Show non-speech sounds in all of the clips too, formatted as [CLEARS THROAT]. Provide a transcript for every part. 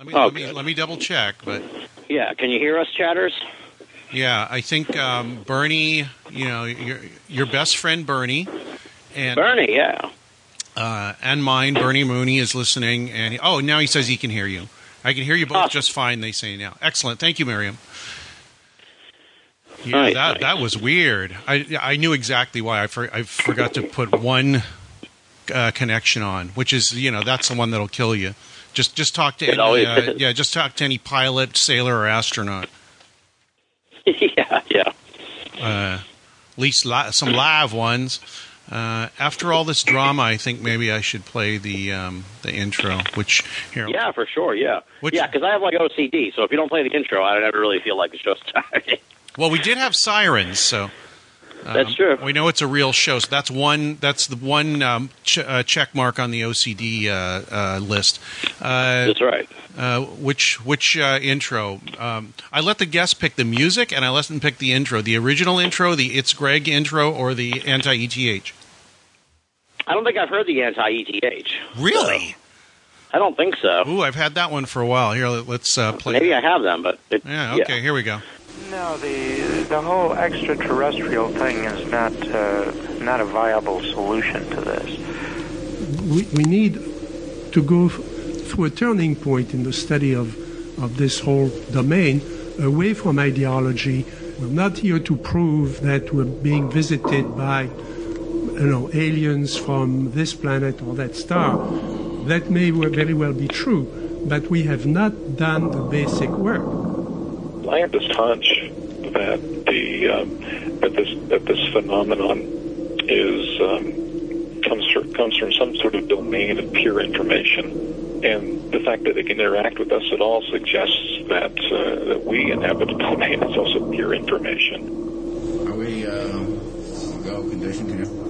Let me Oh, let me let me double check, but Yeah, can you hear us, chatters? yeah, I think um, Bernie, you know, your your best friend Bernie, and Bernie, yeah. uh, and mine, Bernie Mooney is listening, and he, oh, now he says he can hear you. I can hear you both Awesome. just fine. They say now. Excellent. Thank you, Miriam. Yeah, Nice, that nice. that was weird. I I knew exactly why. I for, I forgot to put one uh, connection on, which is you know that's the one that'll kill you. Just just talk to It any, uh, yeah, just talk to any pilot, sailor, or astronaut. [LAUGHS] yeah, yeah. Uh, at least li- some live ones. Uh, after all this drama, I think maybe I should play the um, the intro. Which here, Yeah, for sure, yeah. Which- yeah, because I have like OCD, so if you don't play the intro, I never really feel like the starting. [LAUGHS] Well, we did have sirens, so That's true. We know it's a real show. So that's one. That's the one um, ch- uh, check mark on the OCD uh, uh, list. Uh, That's right. uh, which which uh, intro? Um, I let the guests pick the music, and I let them pick the intro. The original intro, the It's Greg intro, or the anti ETH. I don't think I've heard the anti-ETH. Really? I don't think so. Ooh, I've had that one for a while. Here, let- let's uh, play. Maybe I have them, but it, Yeah. Okay. Here we go. No, the the whole extraterrestrial thing is not uh, not a viable solution to this. we, we need to go through a turning point in the study of, of this whole domain away from ideology. We're not here to prove that we're being visited by you know, aliens from this planet or that star. That may very well be true, but we have not done the basic work. I have this hunch that the um, that this that this phenomenon is um, comes comes from some sort of domain of pure information, and the fact that it can interact with us at all suggests that uh, that we inhabit a domain that's also pure information. Are we um, go condition here?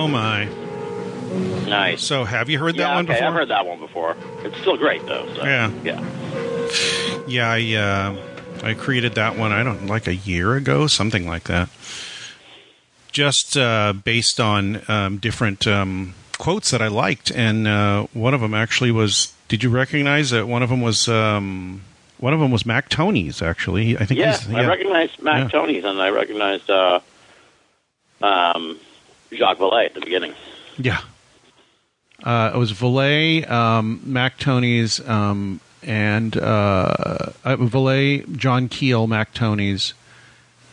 Oh my! nice. So, have you heard that yeah, one okay, before? I've heard that one before. It's still great though. So. Yeah. yeah. Yeah, I uh, I created that one. I don't like a year ago, something like that. Just uh, based on um, different um, quotes that I liked, and uh, one of them actually was. Did you recognize that one of them was? Um, one of them was Mac Tonnies. Actually, I think. Yeah, he's, I recognized Mac Yeah. Tonnies and I recognized uh, um, Jacques Vallée at the beginning. Yeah. Uh, it was Vallée, um, Mac Tonnies, um, and uh, uh, Vallée, John Keel, Mac Tonnies,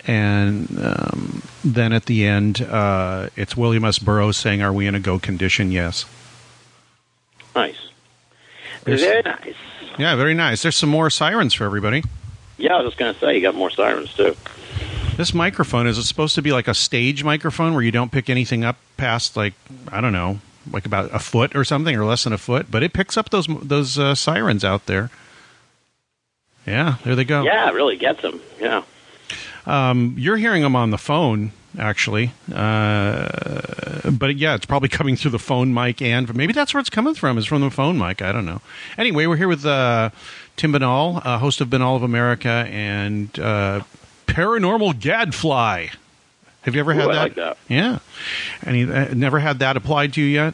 and um, then at the end, uh, it's William S. Burroughs saying, "Are we in a go condition?" Yes. Nice. There's- Very nice. Yeah, very nice. There's some more sirens for everybody. Yeah, I was just going to say, you got more sirens too. This microphone is it supposed to be like a stage microphone where you don't pick anything up past like I don't know, like about a foot or something or less than a foot, but it picks up those those uh, sirens out there. Yeah, there they go. Yeah, it really gets them. Yeah. Um, you're hearing them on the phone. actually. Uh, but yeah, it's probably [LAUGHS] coming through the phone mic, and maybe that's where it's coming from. Is from the phone mic. I don't know. Anyway, we're here with uh, Tim Binnall, uh, host of Binnall of America, and uh, Paranormal Gadfly. Have you ever had Ooh, that? like that. Yeah. And you uh, never had that applied to you yet?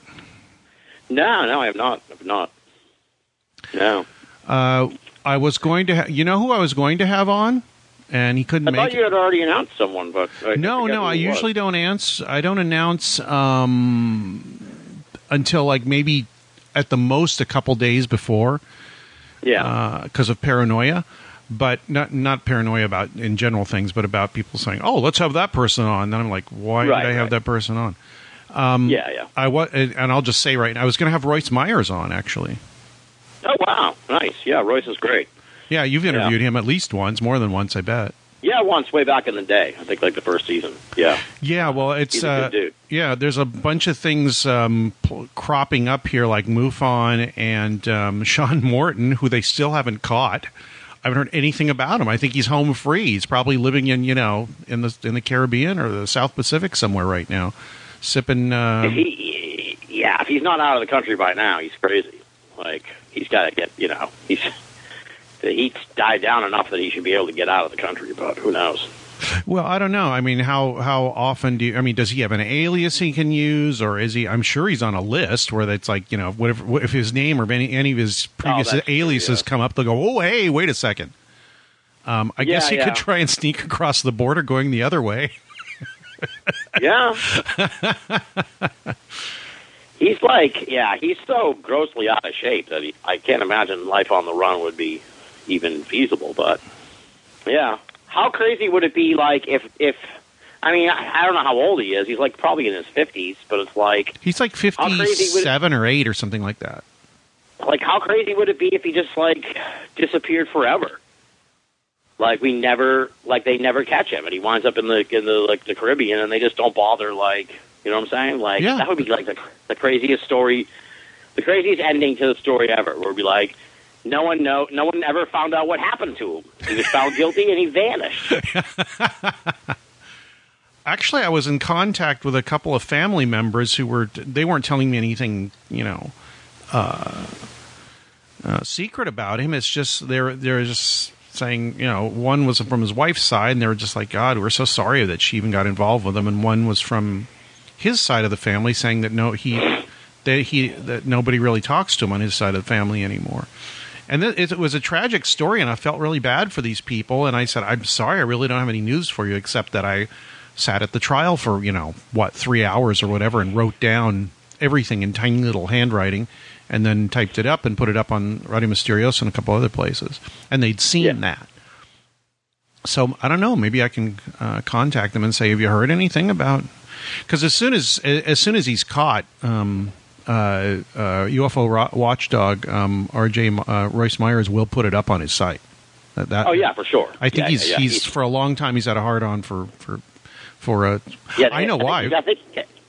No, no, I have not. I have not. No. Uh, I was going to. Ha- you know who I was going to have on, and he couldn't I make thought it. you had already announced someone, but I no, no. I it was. usually don't announce. I don't announce um, until like maybe at the most a couple days before Yeah. because of paranoia. But not not paranoia about in general things, but about people saying, "Oh, let's have that person on." Then I'm like, "Why Right, did I have that person on?" Um, yeah, yeah. I wa- and I'll just say right now, I was going to have Royce Myers on actually. Oh wow, nice. Yeah, Royce is great. Yeah, you've interviewed him at least once, more than once, I bet. Yeah, once way back in the day. I think like the first season. Yeah. Yeah, well, it's uh, yeah. There's a bunch of things um, cropping up here, like MUFON and um, [LAUGHS] Sean Morton, who they still haven't caught. I haven't heard anything about him. I think he's home free. He's probably living in you know in the in the Caribbean or the South Pacific somewhere right now, sipping. If Um, he, yeah, if he's not out of the country by now, he's crazy. Like he's got to get, you know, he's the heat's died down enough that he should be able to get out of the country. But who knows? Well, I don't know. I mean, how how often do you? I mean, does he have an alias he can use, or is he? I'm sure he's on a list where it's like you know, whatever. What if his name or any any of his previous true, aliases yeah. come up? They'll go, oh, hey, wait a second. Um, I guess he yeah. could try and sneak across the border going the other way. Yeah. [LAUGHS] he's like, yeah, he's so grossly out of shape that he, I can't imagine life on the run would be even feasible. But yeah, how crazy would it be? Like if if I mean, I, I don't know how old he is. He's like probably in his fifties, but it's like He's like would it- 57 or 8 or something like that. like how crazy would it be if he just like disappeared forever? Like we never, like they never catch him, and he winds up in the in the like the Caribbean, and they just don't bother. Like you know what I'm saying? Like Yeah. that would be like the the craziest story, the craziest ending to the story ever. Where it'd be like, no one know, no one ever found out what happened to him. He was found guilty, and he vanished. [LAUGHS] Actually, I was in contact with a couple of family members who were they weren't telling me anything, you know, uh, uh, secret about him. It's just they're they're just saying, you know, one was from his wife's side, and they were just like, God, we're so sorry that she even got involved with him, and one was from his side of the family, saying that no, he that he that nobody really talks to him on his side of the family anymore. And th- it was a tragic story, and I felt really bad for these people. And I said, "I'm sorry, I really don't have any news for you, except that I sat at the trial for you know what three hours or whatever, and wrote down everything in tiny little handwriting, and then typed it up and put it up on Radio Mysterioso and a couple other places, and they'd seen that. So I don't know. Maybe I can uh, contact them and say, "Have you heard anything about?" Because as soon as as soon as he's caught, um, uh, uh, UFO ro- watchdog um, R.J. Uh, Royce Myers will put it up on his site. That, that- oh yeah, for sure. I think Yeah, he's yeah, yeah. he's for a long time he's had a hard on for for for uh, Yeah, I know think- why. I think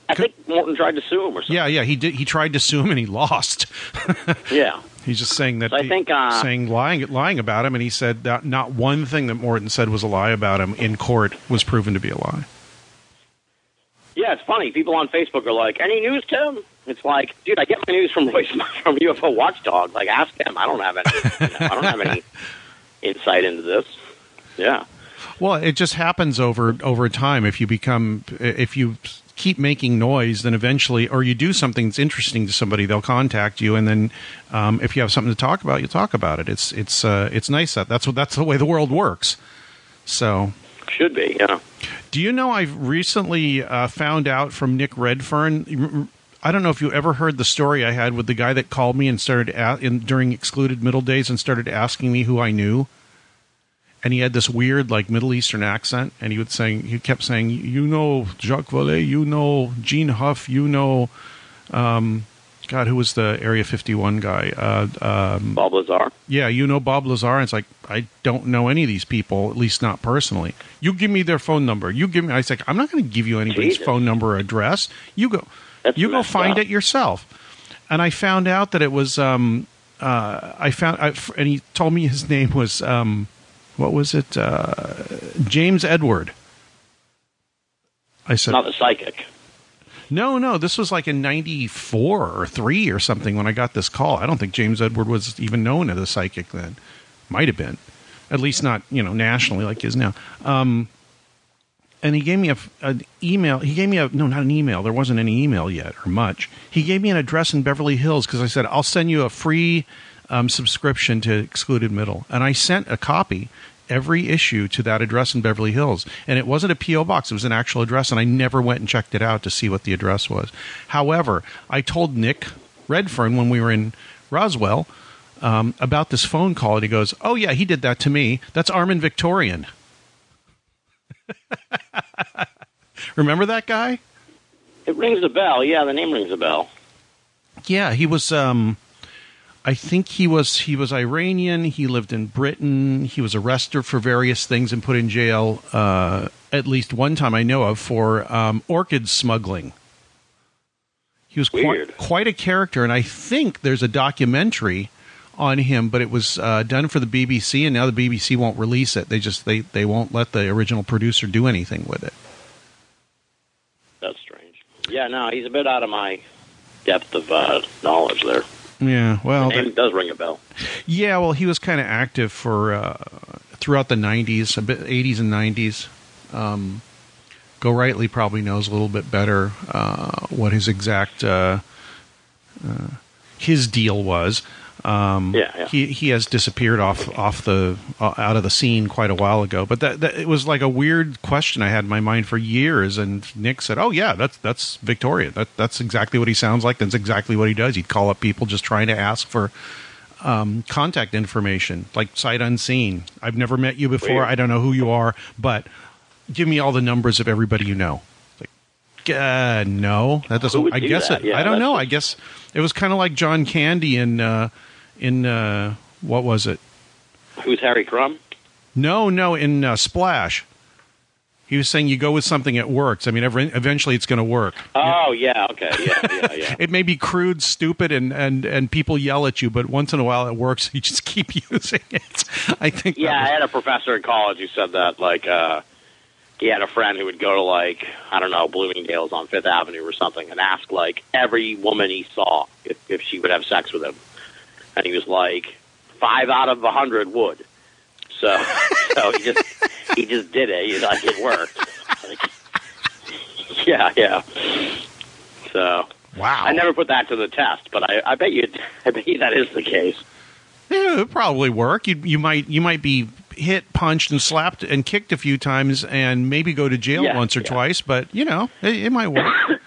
I think Morton tried to sue him or something. Yeah, yeah, he did. He tried to sue him and he lost. [LAUGHS] Yeah. He's just saying that So I think, uh, saying lying lying about him, and he said that not one thing that Morton said was a lie about him in court was proven to be a lie. Yeah, it's funny. People on Facebook are like, "Any news, Tim?" It's like, dude, I get my news from Royce [LAUGHS] from UFO Watchdog. Like, ask him. I don't have any. You know, I don't have any [LAUGHS] insight into this. Yeah. Well, it just happens over over time. If you become, if you keep making noise, then eventually, or you do something that's interesting to somebody, they'll contact you, and then um, if you have something to talk about, you talk about it. It's it's uh, it's nice that that's what that's the way the world works. So, Should be. Yeah. do you know I've recently uh, found out from Nick Redfern? I don't know if you ever heard the story I had with the guy that called me and started a- in, during excluded middle days and started asking me who I knew and he had this weird like Middle Eastern accent, and he would saying he kept saying, "You know Jacques Vallée, you know Gene Huff, you know, um, God, who was the Area 51 guy? Uh, um, Bob Lazar. yeah, you know Bob Lazar." And it's like I don't know any of these people, at least not personally. You give me their phone number. You give me. I was like, I'm not going to give you anybody's Jesus. phone number or address. You go, That's you go find up. it yourself. And I found out that it was. Um, uh, I found, I, and he told me his [LAUGHS] name was. Um, what was it? Uh, James Edward. I said, Not a psychic. no, no, this was like in 94 or 3 or something when I got this call. I don't think James Edward was even known as a psychic then. Might have been. At least not, you know, nationally like he is now. Um, and he gave me a, an email. He gave me a, no, not an email. There wasn't any email yet or much. He gave me an address in Beverly Hills because I said, I'll send you a free um, subscription to Excluded Middle. And I sent a copy every issue to that address in Beverly Hills. And it wasn't a P.O. box, it was an actual address. And I never went and checked it out to see what the address was. However, I told Nick Redfern when we were in Roswell um, about this phone call. And he goes, Oh, yeah, he did that to me. That's Armen Victorian. [LAUGHS] Remember that guy? It rings a bell. Yeah, the name rings a bell. Yeah, he was. Um, I think he was. He was Iranian. He lived in Britain. He was arrested for various things and put in jail. Uh, at least one time I know of for um, orchid smuggling. He was quite, quite a character, and I think there's a documentary on him, but it was uh, done for the BBC, and now the BBC won't release it. They just they they won't let the original producer do anything with it. That's strange. Yeah, no, he's a bit out of my depth of uh, knowledge there. Yeah, well, the name does ring a bell. Yeah, well, he was kind of active for uh, throughout the '90s, a bit '80s and '90s. Um, Gorightly probably knows a little bit better uh, what his exact uh, uh, his deal was. Um, Yeah, yeah. He he has disappeared off off the uh, out of the scene quite a while ago. But that, that it was like a weird question I had in my mind for years. And Nick said, "Oh yeah, that's that's Victoria. That that's exactly what he sounds like. That's exactly what he does. He'd call up people just trying to ask for." um, contact information, like sight unseen. I've never met you before. Weird. I don't know who you are, but give me all the numbers of everybody you know. Like, uh, no, that doesn't. I guess that? it. Yeah, I don't know. I guess it was kind of like John Candy in uh, in uh, what was it? Who's Harry Crumb? No, no, in uh, Splash. He was saying you go with something that works. I mean, ever, eventually it's going to work. Oh, yeah, okay, yeah, yeah, yeah. [LAUGHS] It may be crude, stupid, and, and, and people yell at you, but once in a while it works. [LAUGHS] You just keep [LAUGHS] using it. I think. Yeah, I had a professor in college who said that. Like, uh, he had a friend who would go to like I don't know Bloomingdale's on Fifth Avenue or something and ask like every woman he saw if, if she would have sex with him, and he was like five out of a hundred would. So, so he just he just did it. He's like it worked. Like, yeah, yeah. So wow. I never put that to the test, but I, I bet you I bet you that is the case. Yeah, it would probably work. You you might you might be hit, punched, and slapped and kicked a few times, and maybe go to jail Yeah, once or yeah. twice. But you know, it, it might work. [COUGHS]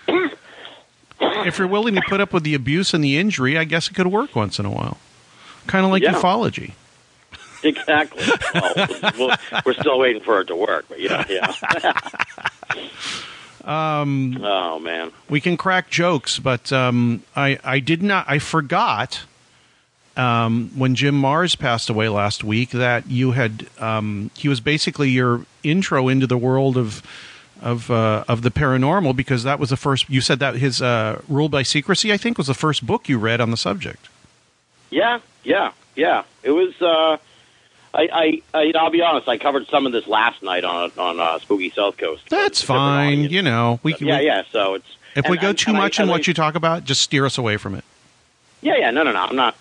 if you're willing to put up with the abuse and the injury, I guess it could work once in a while. Kind of like Yeah. ufology. Exactly. Well, we're still waiting for it to work, but yeah, yeah. [LAUGHS] Um, oh man. we can crack jokes, but um, I I did not. I forgot um, when Jim Marrs passed away last week that you had um, he was basically your intro into the world of of uh, of the paranormal because that was the first you said that his uh, Ruled by Secrecy I think was the first book you read on the subject. Yeah, yeah, yeah. It was. Uh, I, I, I, I'll be honest. I covered some of this last night on on uh, Spooky South Coast. That's It's a different fine, you know. We can, yeah, we- yeah. So it's If we and- go and- too and I- much in I- what you talk about, just steer us away from it. Yeah, yeah. No, no, no. I'm not.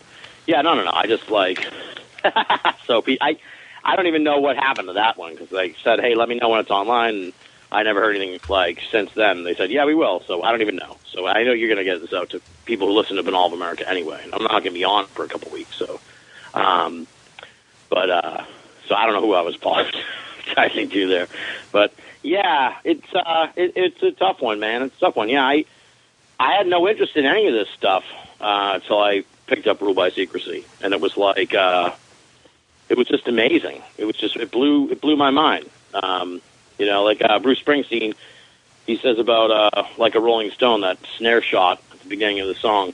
Yeah, no, no, no. I just like. [LAUGHS] so I, I don't even know what happened to that one because they said, "Hey, let me know when it's online." And I never heard anything like since then. They said, "Yeah, we will." So I don't even know. So I know you're going to get this out to people who listen to Binnall of America anyway. I'm not going to be on for a couple weeks. So, um, but uh, so I don't know who I was [LAUGHS] apologizing to there, but yeah, it's uh, it, it's a tough one, man. It's a tough one. Yeah, I I had no interest in any of this stuff uh, until I picked up Rule by Secrecy, and it was like uh, it was just amazing. It was just it blew it blew my mind. Um, you know, like uh, Bruce Springsteen, he says about uh, like a Rolling Stone that snare shot at the beginning of the song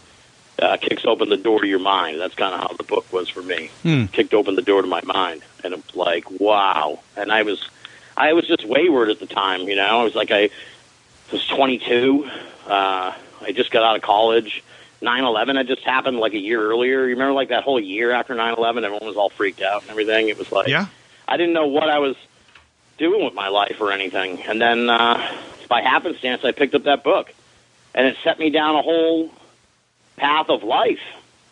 uh, kicks open the door to your mind. That's kind of how the book was for me. Hmm. Kicked open the door to my mind, and it was like wow. And I was I was just wayward at the time. You know, I was like I was 22. Uh, I just got out of college. 9/11 had just happened like a year earlier. You remember like that whole year after 9/11, everyone was all freaked out and everything. It was like Yeah. I didn't know what I was doing with my life or anything. And then uh, by happenstance, I picked up that book, and it set me down a whole path of life.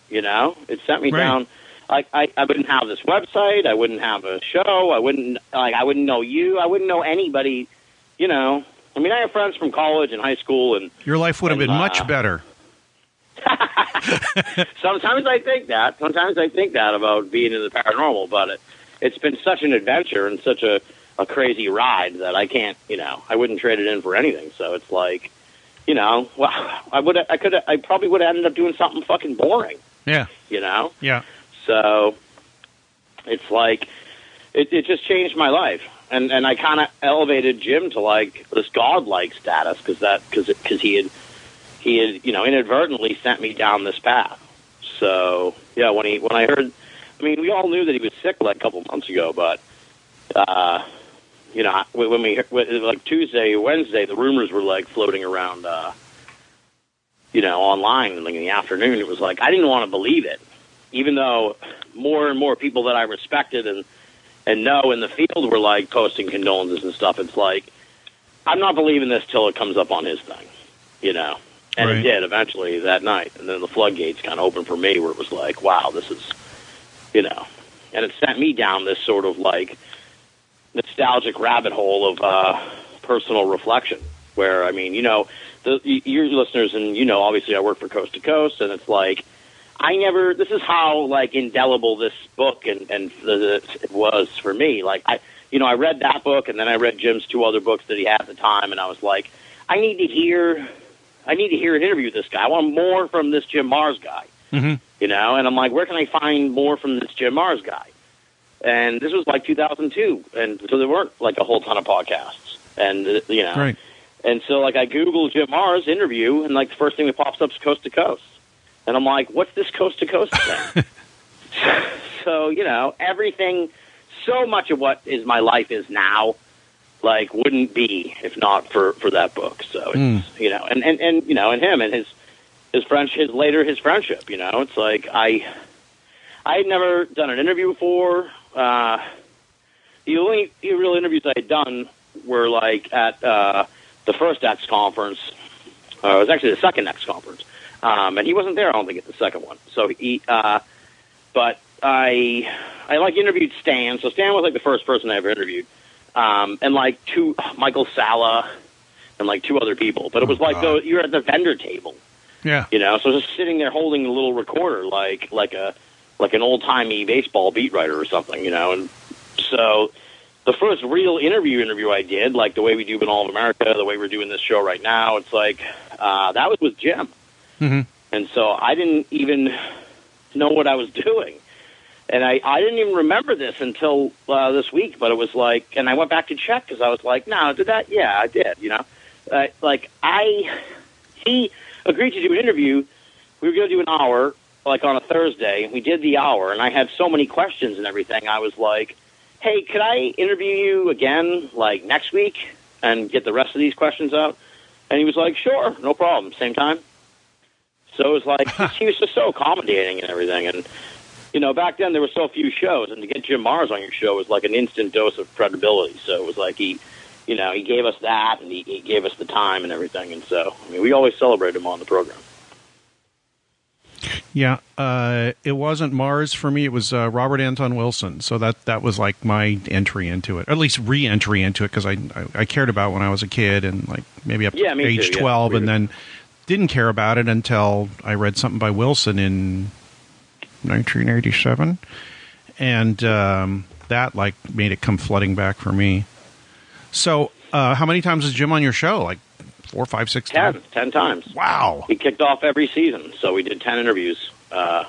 You know, it sent me Right. down. Like I, I wouldn't have this website. I wouldn't have a show. I wouldn't like. I wouldn't know you. I wouldn't know anybody. You know. I mean, I have friends from college and high school, and Your life would have been uh, much better. [LAUGHS] [LAUGHS] sometimes I think that. Sometimes I think that about being in the paranormal, but it, it's been such an adventure and such a, a crazy ride that I can't, you know, I wouldn't trade it in for anything. So it's like, you know, well, I would, I could, I probably would have ended up doing something fucking boring, Yeah, you know. yeah. So it's like it, it just changed my life, and and I kind of elevated Jim to like this godlike status because that because because he had he had you know inadvertently sent me down this path. So yeah, when he when I heard, I mean, we all knew that he was sick like a couple months ago, but uh, you know when we like Tuesday Wednesday, the rumors were like floating around. uh you know, online like in the afternoon, it was like I didn't want to believe it, even though more and more people that I respected and and know in the field were like posting condolences and stuff. It's like I'm not believing this till it comes up on his thing, you know. And Right. it did eventually that night, and then the floodgates kind of opened for me, where it was like, wow, this is, you know, and it sent me down this sort of like nostalgic rabbit hole of uh, personal reflection. Where I mean, you know, the your listeners and you know, obviously, I work for Coast to Coast, and it's like I never. This is how like indelible this book and and the, it was for me. Like I, you know, I read that book, and then I read Jim's two other books that he had at the time, and I was like, I need to hear, I need to hear an interview with this guy. I want more from this Jim Marrs guy. Mhm. You know, and I'm like, where can I find more from this Jim Marrs guy? And this was like 2002, and so there weren't like a whole ton of podcasts, and uh, you know, Right. and so, like, I Googled Jim Marrs interview, and like the first thing that pops up is Coast to Coast, and I'm like, what's this Coast to Coast thing? [LAUGHS] so you know, everything, so much of what is my life is now, like, wouldn't be if not for for that book. So it's Mm. you know, and and and you know, and him and his his friendship, his later his friendship. You know, it's like I I had never done an interview before. Uh, the only real interviews I had done were like at uh, the first X conference. Uh, it was actually the second X conference, um, and he wasn't there. I don't think at the second one. So he, uh, but I, I like interviewed Stan. So Stan was like the first person I ever interviewed, um, and like two Michael Salla, and like two other people. But it was like though you're at the vendor table, Yeah. you know. So just sitting there holding a little recorder, like like a like an old timey baseball beat writer or something, you know. And so the first real interview interview I did, like the way we do Binnall of America, the way we're doing this show right now, it's like uh, that was with Jim, Mhm. and so I didn't even know what I was doing. And I, I didn't even remember this until uh, this week, but it was like, and I went back to check because I was like, no, did that? Yeah, I did, you know? Uh, like, I, he agreed to do an interview. We were going to do an hour, like on a Thursday. We did the hour, and I had so many questions and everything. I was like, hey, could I interview you again, like next week, and get the rest of these questions out? And he was like, sure, no problem, same time. So it was like, [LAUGHS] he was just so accommodating and everything. And, you know, back then there were so few shows, and to get Jim Marrs on your show was like an instant dose of credibility. So it was like he, you know, he gave us that, and he, he gave us the time and everything. And so, I mean, we always celebrate him on the program. Yeah, uh, it wasn't Marrs for me. It was uh, Robert Anton Wilson. So that that was like my entry into it, or at least re-entry into it, because I, I I cared about when I was a kid and like maybe up Yeah, to age too, yeah. twelve, and then didn't care about it until I read something by Wilson in 1987, and um, that like made it come flooding back for me. So, uh, how many times is Jim on your show? Like four, five, six Ten, times? Wow. He kicked off every season, so we did ten interviews. Uh,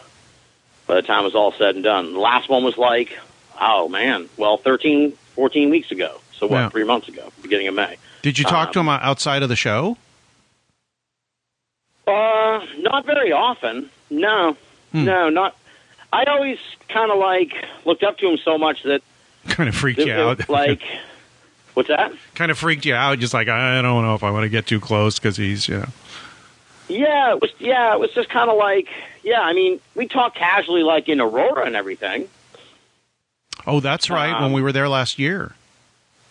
by the time it was all said and done, the last one was like, oh man, well, 13, 14 weeks ago. So what? Yeah. Three months ago, beginning of May. Did you talk Um, to him outside of the show? Uh, not very often. No, Hmm. no, not. I always kind of like looked up to him so much that [LAUGHS] Kind of freaked you out. [LAUGHS] like, what's that? kind of freaked you out. Just like I don't know if I want to get too close because he's you know. Yeah, it was. Yeah, it was just kind of like. Yeah, I mean, we talked casually, like in Aurora and everything. Oh, that's right. when Um, we were there last year.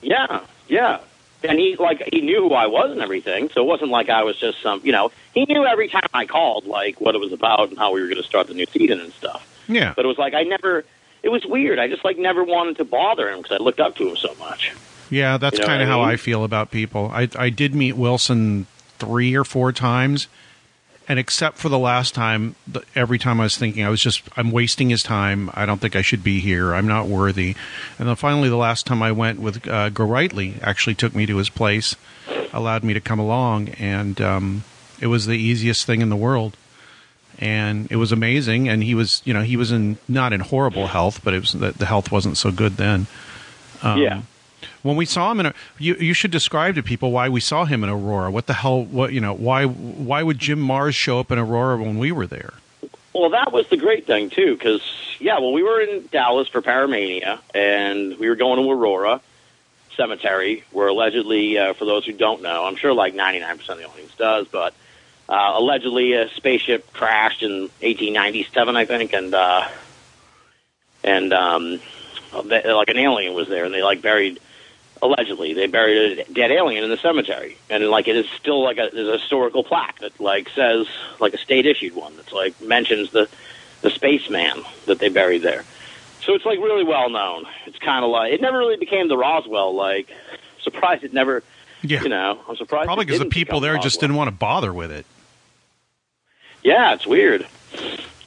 Yeah, yeah. and he like he knew who I was and everything. So it wasn't like I was just some, you know, he knew every time I called like what it was about and how we were going to start the new season and stuff. Yeah. But it was like I never. It was weird. I just like never wanted to bother him because I looked up to him so much. Yeah, that's You know kind of how? I feel about people. I I did meet Wilson three or four times, and except for the last time, every time I was thinking I was just I'm wasting his time. I don't think I should be here. I'm not worthy. And then finally, the last time I went with uh, Gorightly, actually took me to his place, allowed me to come along, and um, it was the easiest thing in the world. And it was amazing. And he was, you know, he was in not in horrible health, but it was the, the health wasn't so good then. Um, yeah. When we saw him in a, you you should describe to people why we saw him in Aurora. What the hell? What you know? Why why would Jim Marrs show up in Aurora when we were there? Well, that was the great thing too, because yeah, well, we were in Dallas for Paramania, and we were going to Aurora Cemetery, where allegedly, uh, for those who don't know, I'm sure like 99% of the audience does, but uh, allegedly a spaceship crashed in 1897, I think, and uh, and um, like an alien was there, and they like buried. Allegedly, they buried a dead alien in the cemetery, and like it is still like a there's a historical plaque that like says like a state issued one that's like mentions the the spaceman that they buried there. So it's like really well known. It's kind of like it never really became the Roswell. Like, surprised it never. Yeah. You know, I'm surprised. Probably because the people there just didn't want to bother with it. Yeah, it's weird.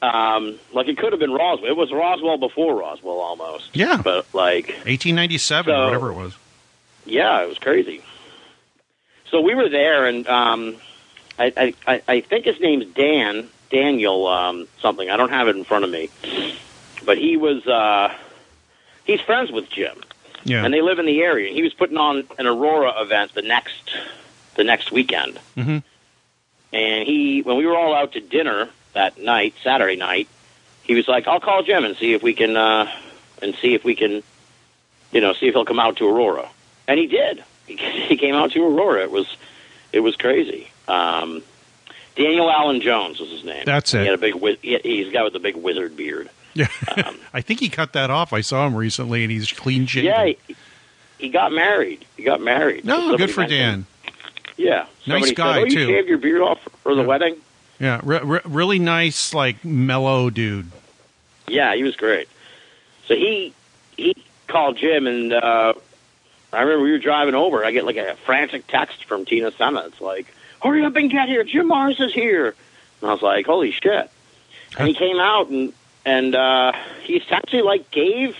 Um, like it could have been Roswell. It was Roswell before Roswell almost. Yeah. But like 1897, So- whatever it was. Yeah, it was crazy. So we were there, and um, I, I, I- think his name's Dan Daniel um, something. I don't have it in front of me, but he was uh, he's friends with Jim, Yeah. and they live in the area. He was putting on an Aurora event the next the next weekend, hmm and he when we were all out to dinner that night, Saturday night, he was like, "I'll call Jim and see if we can uh, and see if we can, you know, see if he'll come out to Aurora." And he did. He, [LAUGHS] he came out to Aurora. It was it was crazy. Um, Daniel Allen Jones was his name. That's it. He had a big. he- He's the guy with the big wizard beard. Yeah. Um, [LAUGHS] I think he cut that off. I saw him recently, and he's clean shaven. Yeah, he, he got married. He got married. no, good for mentioned- Dan. Yeah, Nice guy, said, oh, you too. shaved your beard off for the Yeah. wedding. Yeah, re- re- really nice, like mellow dude. Yeah, he was great. So he he called Jim, and uh, I remember we were driving over. I get like a frantic text from Tina Senna. It's like, "Hurry up and get here! Jim Marrs is here!" And I was like, "Holy shit!" And he came out, and and uh, he essentially like gave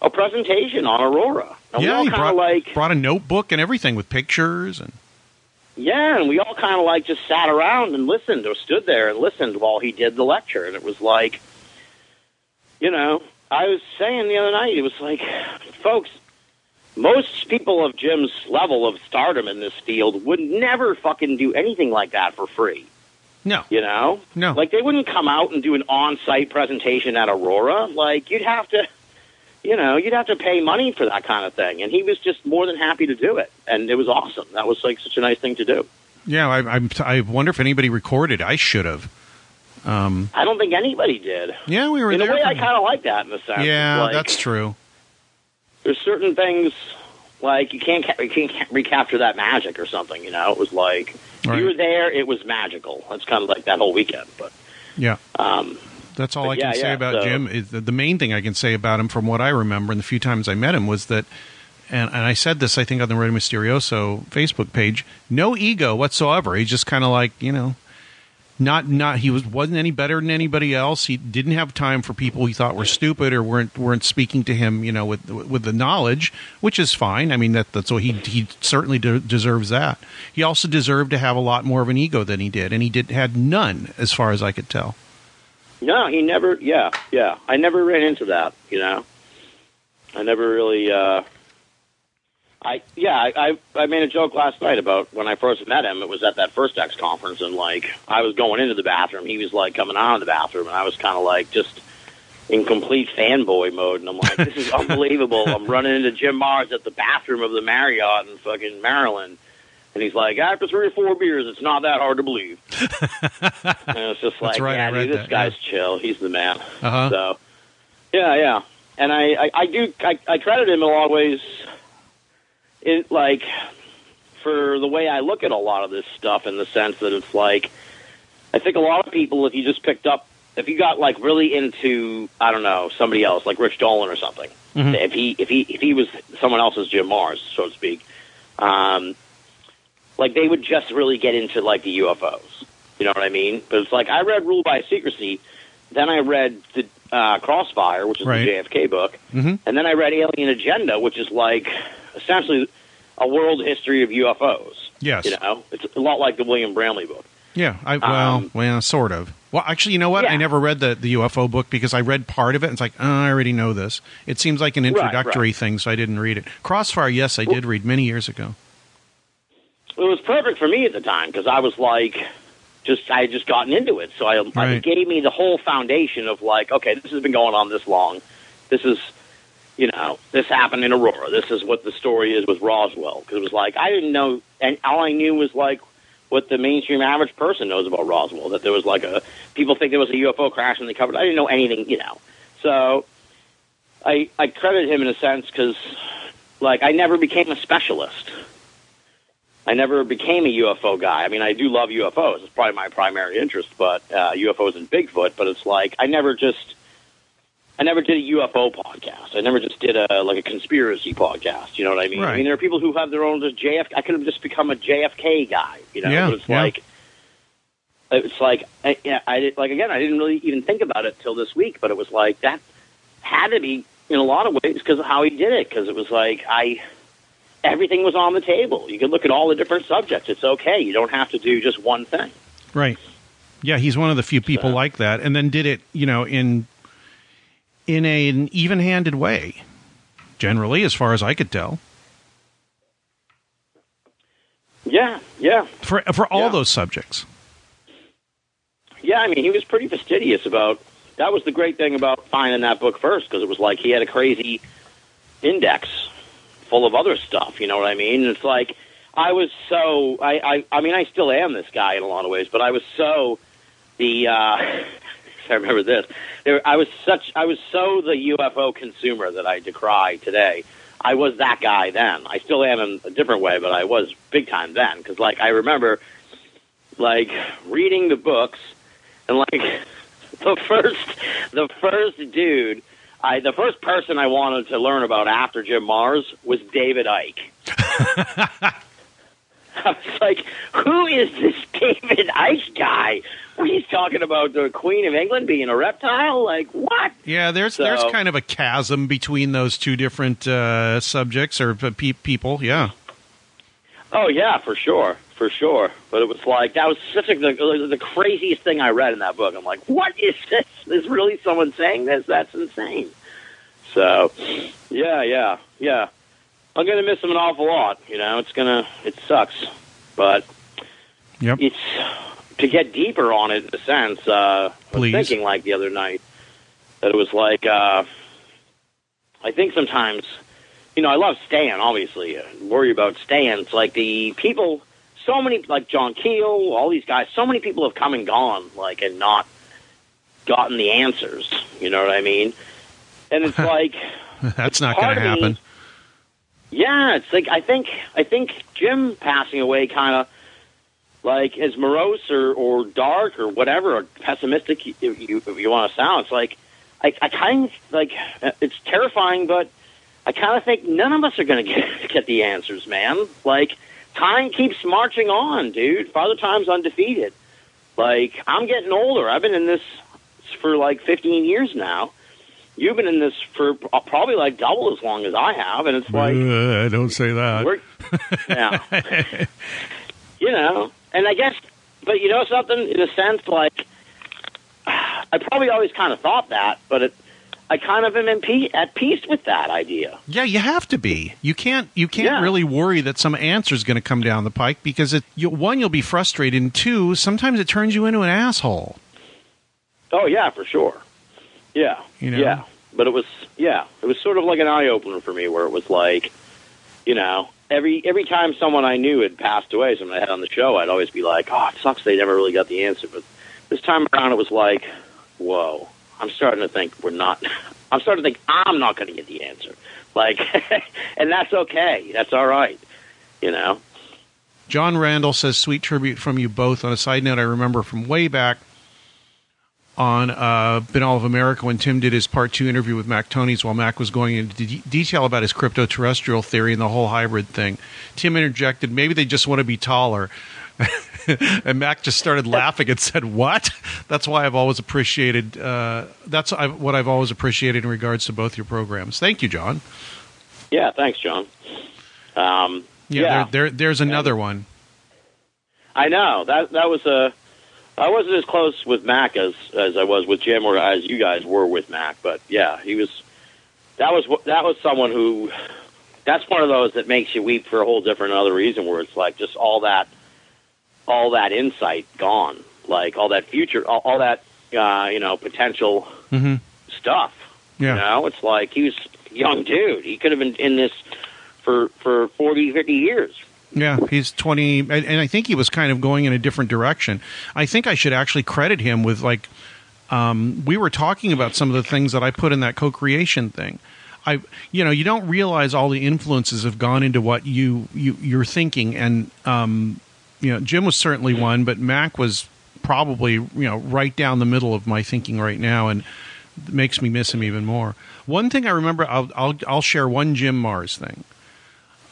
a presentation on Aurora. And we yeah, all he kind brought of like brought a notebook and everything with pictures and Yeah, and we all kind of like just sat around and listened or stood there and listened while he did the lecture. And it was like, you know, I was saying the other night, it was like, folks, most people of Jim's level of stardom in this field would never fucking do anything like that for free. no, You know? no. Like, they wouldn't come out and do an on site presentation at Aurora. Like, you'd have to. You know, you'd have to pay money for that kind of thing, and he was just more than happy to do it, and it was awesome. That was like such a nice thing to do. yeah, I, I'm, I wonder if anybody recorded. I should have. Um, I don't think anybody did. yeah, we were In a way, I kind of like that in a sense. yeah, Like, that's true. There's certain things like you can't ca- you can't ca- recapture that magic or something. You know, it was like Right. you were there. It was magical. That's kind of like that whole weekend. But Yeah. um, That's all I can say yeah, about so- Jim. Is the, main thing I can say about him, from what I remember, and the few times I met him, was that, and, and I said this, I think, on the Radio Mysterioso Facebook page. No ego whatsoever. He's just kind of like you know, not not he was wasn't any better than anybody else. He didn't have time for people he thought were stupid or weren't weren't speaking to him, you know, with with the knowledge, which is fine. I mean, that that's what he he certainly de- deserves that. He also deserved to have a lot more of an ego than he did, and he did had none, as far as I could tell. no, he never. Yeah, yeah. I never ran into that. You know, I never really. Uh, I yeah, I, I I made a joke last night about when I first met him. It was at that first X conference, and like I was going into the bathroom, he was like coming out of the bathroom, and I was kind of like just in complete fanboy mode, and I'm like, this is [LAUGHS] unbelievable. I'm running into Jim Marrs at the bathroom of the Marriott in fucking Maryland. And he's like, after three or four beers, it's not that hard to believe. [LAUGHS] and it's just like, right, yeah, dude, this that, guy's chill. He's the man. Uh-huh. So, yeah, yeah. And I, I, I do, I, I credit him in a lot of ways. It like, for the way I look at a lot of this stuff in the sense that it's like I think a lot of people if you just picked up if you got like really into I don't know somebody else like Rich Dolan or something Mhm. if he if he if he was someone else's Jim Marrs so to speak um like they would just really get into like the UFOs you know what I mean but it's like I read Rule by Secrecy then I read the uh, Crossfire which is Right. the JFK book hmm and then I read Alien Agenda, which is like essentially a world history of UFOs. Yes. You know, it's a lot like the William Bramley book. Yeah. I well, Um, well, sort of. Well, actually, you know what? I never read the the UFO book because I read part of it. and It's like oh, I already know this. It seems like an Right, right. introductory thing, so I didn't read it. Crossfire, yes, I did read many years ago. It was perfect for me at the time because I was like, just I had just gotten into it, so I, I Right. it gave me the whole foundation of like, okay, this has been going on this long. This is, you know, this happened in Aurora. This is what the story is with Roswell. Because it was like I didn't know, and all I knew was like what the mainstream average person knows about Roswell. That there was like a people think there was a UFO crash and they covered. I didn't know anything, you know. So I I credit him in a sense because like I never became a specialist. I never became a UFO guy. I mean, I do love UFOs. It's probably my primary interest, but uh, UFOs and Bigfoot. But it's like I never just, I never did a UFO podcast. I never just did a like a conspiracy podcast. You know what I mean? I mean, there are people who have their own just JFK. I could have just become a JFK guy. You know, Yeah, but it's yeah. like. It's like I, yeah, I did, like again. I didn't really even think about it till this week, but it was like that had to be in a lot of ways because of how he did it. Because it was like I, everything was on the table. You could look at all the different subjects. It's okay. You don't have to do just one thing. Right. Yeah, he's one of the few people So- like that, and then did it, you know, in in a, an even-handed way. Generally, as far as I could tell, Yeah, yeah, for for all Yeah. those subjects. yeah. I mean, he was pretty fastidious about. That was the great thing about finding that book first because it was like he had a crazy index full of other stuff. You know what I mean? It's like I was so. I, I I mean, I still am this guy in a lot of ways, but I was so the. uh [LAUGHS] I remember this. There, I was such. I was so the UFO consumer that I decry today. I was that guy then. I still am in a different way, but I was big time then. Because like I remember, like reading the books, and like [LAUGHS] the first, the first dude, I the first person I wanted to learn about after Jim Marrs was David Icke. [LAUGHS] [LAUGHS] I was like, who is this [LAUGHS] David Icke guy? He's talking about the Queen of England being a reptile? Like, what? Yeah, there's So- there's kind of a chasm between those two different uh, subjects or pe- people. Yeah, Oh, yeah, for sure. For sure. But it was like, that was such a, the, the craziest thing I read in that book. I'm like, what is [LAUGHS] this? Is really someone saying this? That's insane. So, yeah, yeah, yeah. I'm going to miss him an awful lot. You know, it's going to, it sucks. But Yep. it's, to get deeper on it in a sense, uh, I was thinking like the other night that it was like, uh, I think sometimes, you know, I love Stan, obviously. I worry about Stan. It's like the people, so many, like John Keel, all these guys, so many people have come and gone, like, and not gotten the answers. You know what I mean? And it's [LAUGHS] like, that's not going to of me- happen. Yeah, it's like I think I think Jim passing away kind of like as morose or, or dark or whatever or pessimistic you, if you want to sound. It's like I, I kind of like uh, it's terrifying, but I kind of think none of us are going [LAUGHS] to get get the answers, man. Like time keeps marching on, dude. Father Time's undefeated. Like I'm getting older. I've been in this for like 15 years now. You've been in this for uh, probably like double as long as I have, and it's like Uh, don't say that. we're, [LAUGHS] yeah. you know, and I guess, but you know something, in a sense, like, I probably always kind of thought that, but it, I kind of am in pe- at peace with that idea. Yeah, you have to be. You can't. You can't Yeah. really worry that some answer is going to come down the pike because it. You, one, you'll be frustrated, and two, sometimes it turns you into an asshole. Oh, yeah, for sure. Yeah. You know? Yeah. But it was, yeah, it was sort of like an eye opener for me where it was like, you know, every every time someone I knew had passed away, someone I had on the show, I'd always be like, oh, it sucks they never really got the answer. But this time around, it was like, whoa, I'm starting to think we're not, [LAUGHS] I'm starting to think I'm not going to get the answer. Like, [LAUGHS] and that's okay. That's all right, you know? John Randall says, "Sweet tribute from you both." On a side note, I remember from way back on uh, Binnall of America when Tim did his part two interview with Mac Tonnies while Mac was going into de- detail about his crypto terrestrial theory and the whole hybrid thing. Tim interjected, "Maybe they just want to be taller." [LAUGHS] and Mac just started laughing and said, "What?" That's why I've always appreciated. Uh, that's I've, what I've always appreciated in regards to both your programs. Thank you, John. Yeah, thanks, John. Um, Yeah, yeah, There, there, there's another one. I know that that was a. I wasn't as close with Mac as as I was with Jim, or as you guys were with Mac. But yeah, he was. That was that was someone who. That's one of those that makes you weep for a whole different other reason, where it's like just all that, all that insight gone, like all that future, all, all that uh, you know potential Mm-hmm. stuff. Yeah. You know, it's like he was a young dude. He could have been in this for for 40, 50 years. Yeah, he's 20, and, I think he was kind of going in a different direction. I think I should actually credit him with, like, um, we were talking about some of the things that I put in that co creation thing. I, you know, you don't realize all the influences have gone into what you, you you're thinking, and um, you know, Jim was certainly one, but Mac was probably you know right down the middle of my thinking right now, and makes me miss him even more. One thing I remember, I'll I'll, I'll share one Jim Marrs thing.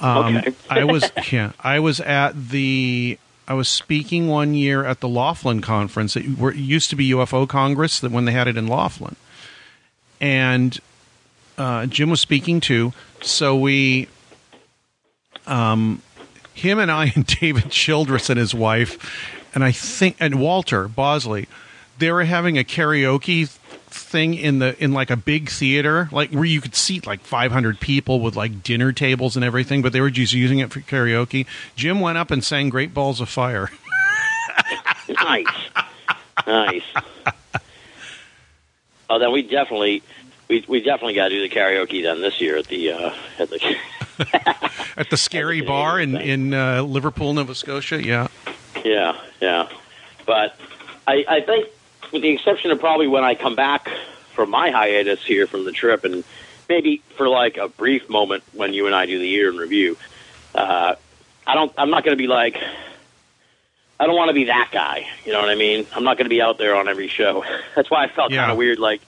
Um, Okay. I was yeah, I was at the I was speaking one year at the Laughlin conference. It were, it used to be UFO Congress that when they had it in Laughlin, and uh, Jim was speaking too. So we, um, him and I and [LAUGHS] David Childress and his wife, and I think and Walter Bosley, they were having a karaoke thing in the in like a big theater, like where you could seat like 500 people with like dinner tables and everything, but they were just using it for karaoke. Jim went up and sang "Great Balls of Fire." [LAUGHS] nice, nice. Oh, then we definitely, we we definitely got to do the karaoke then this year at the uh, at the. [LAUGHS] at the Scary Bar in in uh, Liverpool, Nova Scotia. Yeah, yeah, yeah, but I I think with the exception of probably when I come back from my hiatus here from the trip and maybe for like a brief moment when you and I do the year in review, uh, I don't I'm not going to be like. I don't want to be that guy. You know what I mean? I'm not going to be out there on every show. [LAUGHS] That's why I felt Yeah. kind of weird, like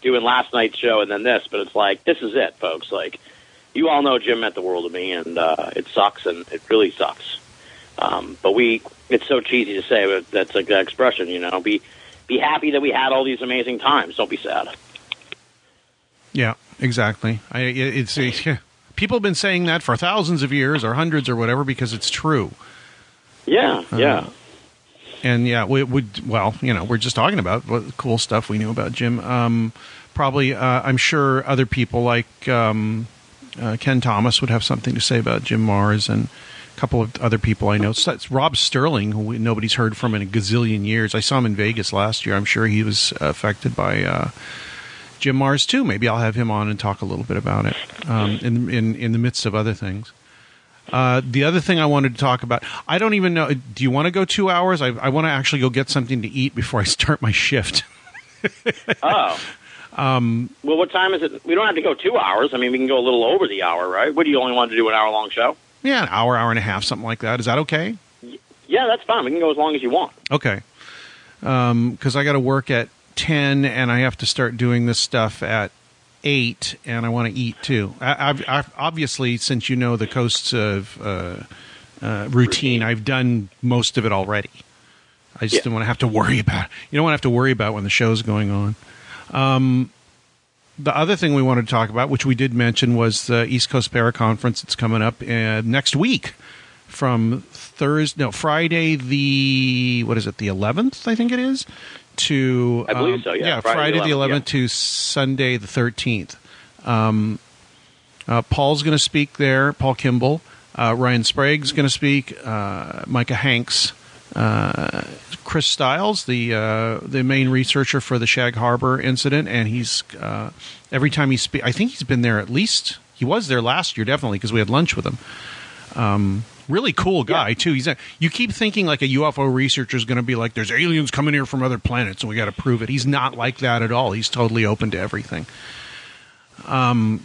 doing last night's show and then this. But it's like this is it, folks. Like you all know Jim meant the world to me, and uh, it sucks, and it really sucks. Um, but we, it's so cheesy to say, but that's like the expression, you know. Be be happy that we had all these amazing times. Don't be sad. yeah, exactly. I it's, it's [LAUGHS] yeah. people have been saying that for thousands of years or hundreds or whatever because it's true. Yeah, yeah. And yeah, we would. Well, you know, we're just talking about what cool stuff we knew about Jim. Um, probably, uh, I'm sure other people like um, uh, Ken Thomas would have something to say about Jim Marrs and a couple of other people I know. So Rob Sterling, who nobody's heard from in a gazillion years. I saw him in Vegas last year. I'm sure he was affected by. Uh, Jim Marrs too. Maybe I'll have him on and talk a little bit about it um, in in in the midst of other things. Uh, the other thing I wanted to talk about, I don't even know. Do you want to go two hours? I, I want to actually go get something to eat before I start my shift. [LAUGHS] Oh. Um, well, what time is it? We don't have to go two hours. I mean, we can go a little over the hour, right? What do you only want to do? An hour long show? Yeah, an hour, hour and a half, something like that. Is that okay? Yeah, that's fine. We can go as long as you want. Okay. Because I got to work at 10 and I have to start doing this stuff at 8 and I want to eat too. I, I've, I've, obviously, since you know the coasts of uh, uh, routine, I've done most of it already. I just Yeah. don't want to have to worry about You don't want to have to worry about when the show's going on. Um, the other thing we wanted to talk about, which we did mention, was the East Coast Para Conference. It's coming up uh, next week from Thursday, no, Friday the what is it, the eleventh? I think it is. To I believe um, so, yeah. yeah, Friday Friday, the the 11th, eleventh to Sunday the thirteenth. Um, uh, Paul's going to speak there. Paul Kimball, uh, Ryan Sprague's going to speak. Uh, Micah Hanks, uh, Chris Styles, the uh, the main researcher for the Shag Harbor incident, and he's uh, every time he speaks, I think he's been there at least. He was there last year, definitely, because we had lunch with him. Um, really cool guy too. He's a, you keep thinking like a UFO researcher is going to be like, "There's aliens coming here from other planets, and we got to prove it." He's not like that at all. He's totally open to everything. Um,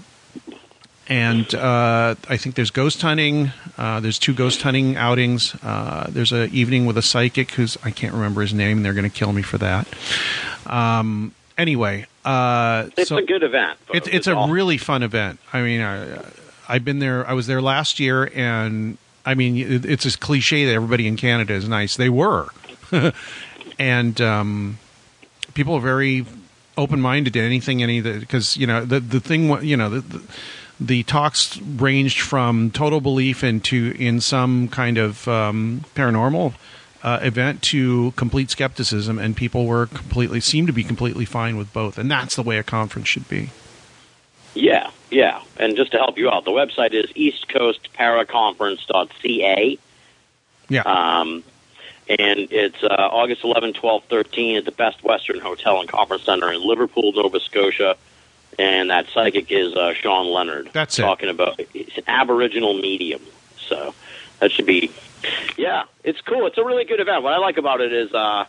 and uh, I think there's ghost hunting. Uh, there's two ghost hunting outings. Uh, there's an evening with a psychic who's I can't remember his name. They're going to kill me for that. Um, anyway, uh, It's so a good event. folks. it's it's a all- really fun event. I mean, I, I've been there. I was there last year, and I mean, it, it's this cliche that everybody in Canada is nice. They were, [LAUGHS] and um, people are very open minded to anything, any because you know the the thing. You know the. the the talks ranged from total belief into in some kind of um, paranormal uh, event to complete skepticism, and people were completely seemed to be completely fine with both, and that's the way a conference should be. Yeah, yeah. And just to help you out, the website is eastcoastparaconference.ca. Yeah. Um, and it's uh, August 11, 12, 13 at the Best Western Hotel and Conference Center in Liverpool, Nova Scotia. And that psychic is uh, Sean Leonard. That's it. Talking about it's an Aboriginal medium. So that should be, yeah, it's cool. It's a really good event. What I like about it is uh,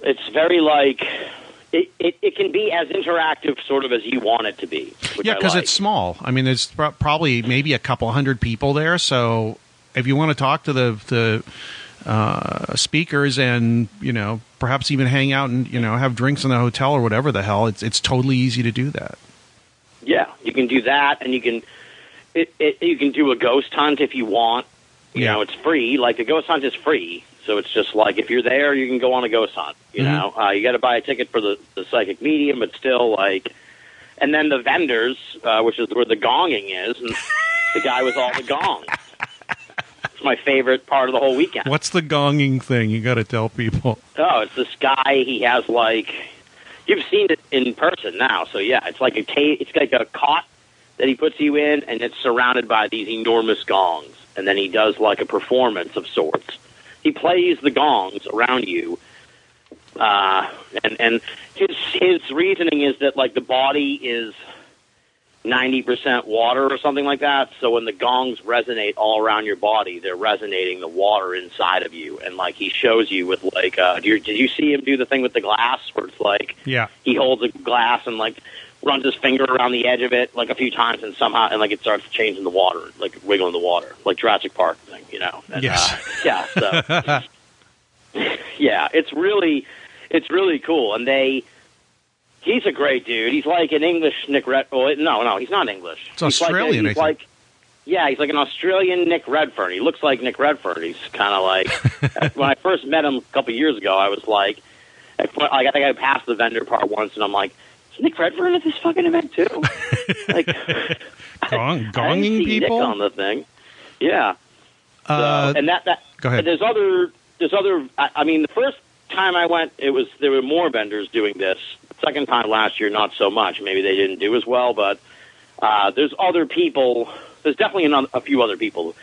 it's very like, it, it, it can be as interactive sort of as you want it to be. Which yeah, because like. it's small. I mean, there's probably maybe a couple hundred people there. So if you want to talk to the the uh, speakers and you know perhaps even hang out and you know have drinks in the hotel or whatever the hell, it's it's totally easy to do that. Yeah, you can do that, and you can it, it, you can do a ghost hunt if you want. You Yeah. know, it's free. Like the ghost hunt is free, so it's just like if you're there, you can go on a ghost hunt. You Mhm. know, uh, you got to buy a ticket for the, the psychic medium, but still like. And then the vendors, uh, which is where the gonging is, and the guy with all the gongs. It's my favorite part of the whole weekend. What's the gonging thing? You got to tell people. Oh, it's this guy. He has like you've seen it in person now. So yeah, it's like a ca- it's like a cot that he puts you in, and it's surrounded by these enormous gongs. And then he does like a performance of sorts. He plays the gongs around you, uh, and and his his reasoning is that like the body is ninety percent water or something like that. So when the gongs resonate all around your body, they're resonating the water inside of you. And like he shows you with like, uh, did you, did you see him do the thing with the glass where it's like Yeah. he holds a glass and like runs his finger around the edge of it like a few times and somehow and like it starts changing the water, like wiggling the water, like Jurassic Park thing, you know? And, Yes. uh, yeah. So [LAUGHS] [LAUGHS] yeah, it's really it's really cool, and they. He's a great dude. He's like an English Nick Red. Well, no, no, he's not English. It's he's like a- Australian, I he's like, yeah, he's like an Australian Nick Redfern. He looks like Nick Redfern. He's kind of like [LAUGHS] when I first met him a couple years ago. I was like, I, I think I passed the vendor part once, and I'm like, is Nick Redfern at this fucking event too? [LAUGHS] like, Gong, [LAUGHS] I gonging see people. Nick on the thing. Yeah. So, Uh, and that that go ahead. there's other there's other. I, I mean, the first time I went, it was there were more vendors doing this. Second time last year, not so much. Maybe they didn't do as well, but uh, there's other people. There's definitely another, a few other people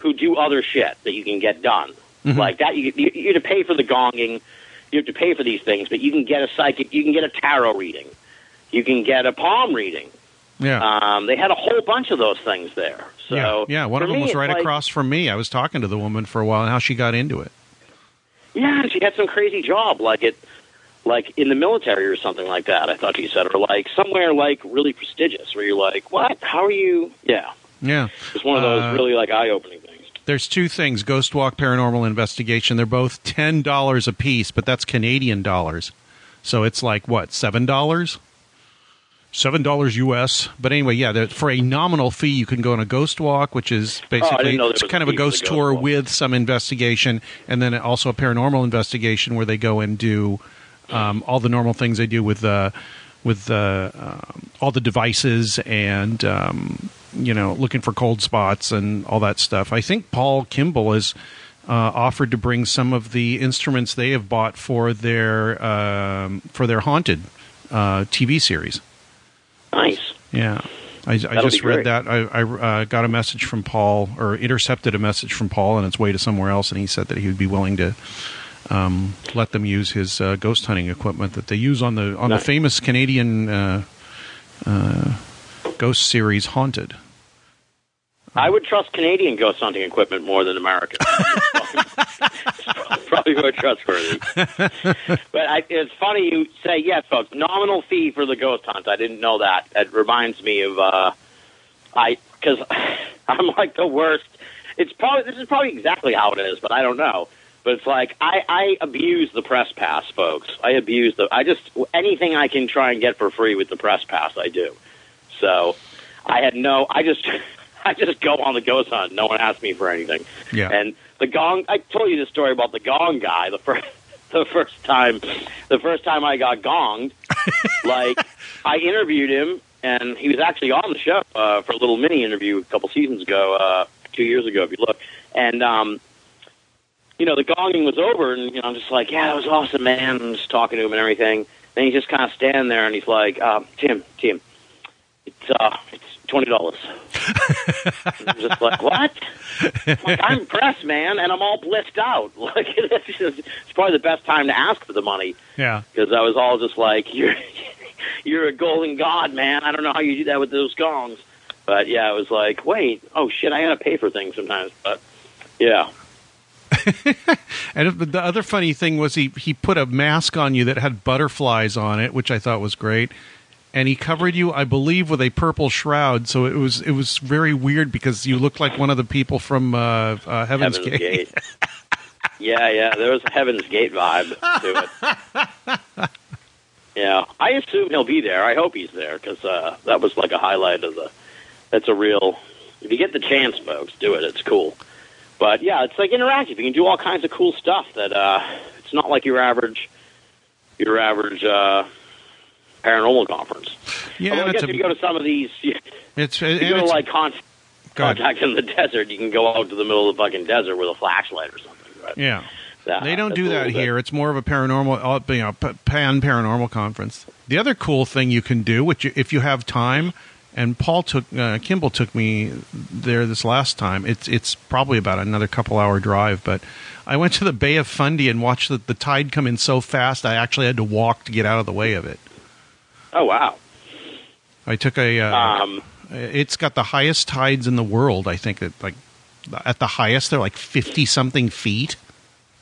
who do other shit that you can get done Mhm. like that. You, you you have to pay for the gonging. You have to pay for these things, but you can get a psychic. You can get a tarot reading. You can get a palm reading. yeah. Um, they had a whole bunch of those things there. So yeah, yeah. One of them me, was right like- across from me. I was talking to the woman for a while and how she got into it. Yeah, she had some crazy job, like it, like in the military or something like that. I thought she said, or like somewhere like really prestigious, where you're like, what? How are you? Yeah, Yeah. it's one of those Uh, really like eye-opening things. There's two things: Ghost Walk Paranormal Investigation. They're both ten dollars a piece, but that's Canadian dollars. So it's like what seven dollars? Seven dollars US. But anyway, yeah, for a nominal fee, you can go on a ghost walk, which is basically know there it's kind of a ghost ghost tour walk. with some investigation, and then also a paranormal investigation where they go and do um, all the normal things they do with uh, with uh, um, all the devices and um, you know looking for cold spots and all that stuff. I think Paul Kimball has uh, offered to bring some of the instruments they have bought for their um, for their haunted uh, TV series. Nice. Yeah. I, I just read that. I, I uh, got a message from Paul, or intercepted a message from Paul on its way to somewhere else, and he said that he would be willing to um, let them use his uh, ghost hunting equipment that they use on the on Nice. the famous Canadian uh, uh, ghost series Haunted. I would trust Canadian ghost hunting equipment more than American. It's [LAUGHS] [LAUGHS] probably more trustworthy. but I, it's funny you say yes, folks. Nominal fee for the ghost hunt. I didn't know that. It reminds me of uh, I because [SIGHS] I'm like the worst. It's probably this is probably exactly how it is, but I don't know. But it's like I, I abuse the press pass, folks. I abuse the. I just anything I can try and get for free with the press pass, I do. So I had no. I just [LAUGHS] I just go on the ghost hunt. No one asked me for anything. Yeah. And the gong. I told you the story about the gong guy. The first [LAUGHS] the first time the first time I got gonged, [LAUGHS] like I interviewed him, and he was actually on the show uh, for a little mini interview a couple seasons ago, uh, two years ago, if you look. And um, you know, the gonging was over, and you know, I'm just like, yeah, that was awesome, man. I'm just talking to him and everything. Then he's just kind of standing there, and he's like, uh, Tim, Tim, it's uh, it's twenty dollars. [LAUGHS] I'm just like, what? like, I'm impressed, man, and I'm all blissed out. [LAUGHS] Like, it's, just, it's probably the best time to ask for the money Yeah. because I was all just like, [LAUGHS] you're you're a golden god, man. I don't know how you do that with those gongs, but yeah, I was like, wait, oh shit, I gotta pay for things sometimes, but yeah. [LAUGHS] And the other funny thing was he he put a mask on you that had butterflies on it, which I thought was great. And he covered you, I believe, with a purple shroud. So it was it was very weird because you looked like one of the people from uh, uh, Heaven's, Heaven's Gate. Gate. [LAUGHS] yeah, yeah, there was a Heaven's Gate vibe to it. [LAUGHS] Yeah, I assume he'll be there. I hope he's there because uh, that was like a highlight of the. That's a real. If you get the chance, folks, do it. It's cool. But yeah, it's like interactive. You can do all kinds of cool stuff. That uh, it's not like your average, your average uh, paranormal conference. Yeah, Although I it's guess a- if you go to some of these, you, It's you go to it's- like con- contact in the [LAUGHS] desert. You can go out to the middle of the fucking desert with a flashlight or something. Right? yeah. They don't do that little bit- here. It's more of a paranormal, uh, you know, pan paranormal conference. The other cool thing you can do, which you, if you have time, and Paul took uh, Kimball took me there this last time. It's it's probably about another couple hour drive, but I went to the Bay of Fundy and watched the, the tide come in so fast. I actually had to walk to get out of the way of it. Oh wow. I took a. Uh, Um, it's got the highest tides in the world. I think that like at the highest they're like fifty something feet.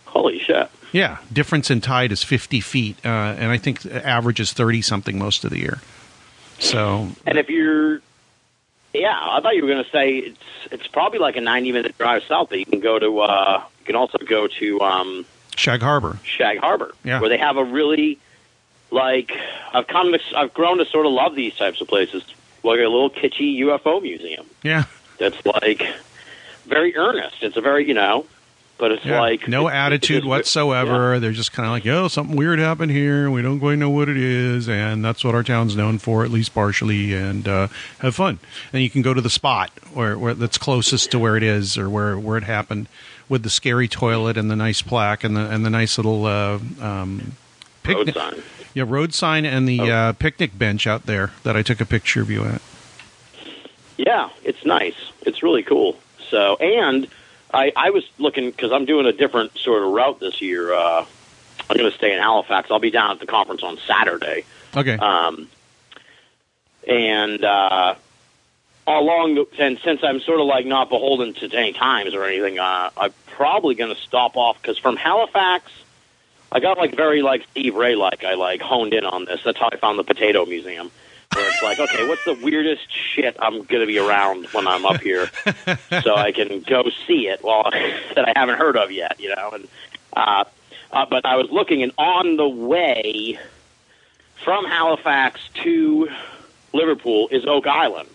holy shit. Yeah, difference in tide is 50 feet, uh, and I think average is 30 something most of the year. So, And if you're, yeah, I thought you were going to say it's it's probably like a ninety minute drive south, but you can go to uh, you can also go to um, Shag Harbor. Shag Harbor, Yeah. where they have a really like I've come to I've grown to sort of love these types of places, like a little kitschy UFO museum Yeah, that's like very earnest. It's a very you know, but it's yeah. like no it's- attitude it's- whatsoever. They're just kind of like, "Yo, something weird happened here. We don't quite know what it is, and that's what our town's known for, at least partially. And uh, have fun. And you can go to the spot where, where that's closest to where it is or where where it happened, with the scary toilet and the nice plaque and the and the nice little uh, um, Yeah, road sign. Yeah, road sign and the Oh. uh, picnic bench out there that I took a picture of you at. Yeah, it's nice. It's really cool. So, and I, I was looking because I'm doing a different sort of route this year. Uh, I'm going to stay in Halifax. I'll be down at the conference on Saturday. Okay. Um, and uh, along the, and since I'm sort of like not beholden to any times or anything, uh, I'm probably going to stop off because from Halifax, I got like very like Steve Ray like I like honed in on this. That's how I found the Potato Museum. Where it's like, okay, what's the weirdest shit I'm going to be around when I'm up here, [LAUGHS] so I can go see it. Well, [LAUGHS] that I haven't heard of yet, you know. And uh, uh, but I was looking, and on the way from Halifax to Liverpool is Oak Island.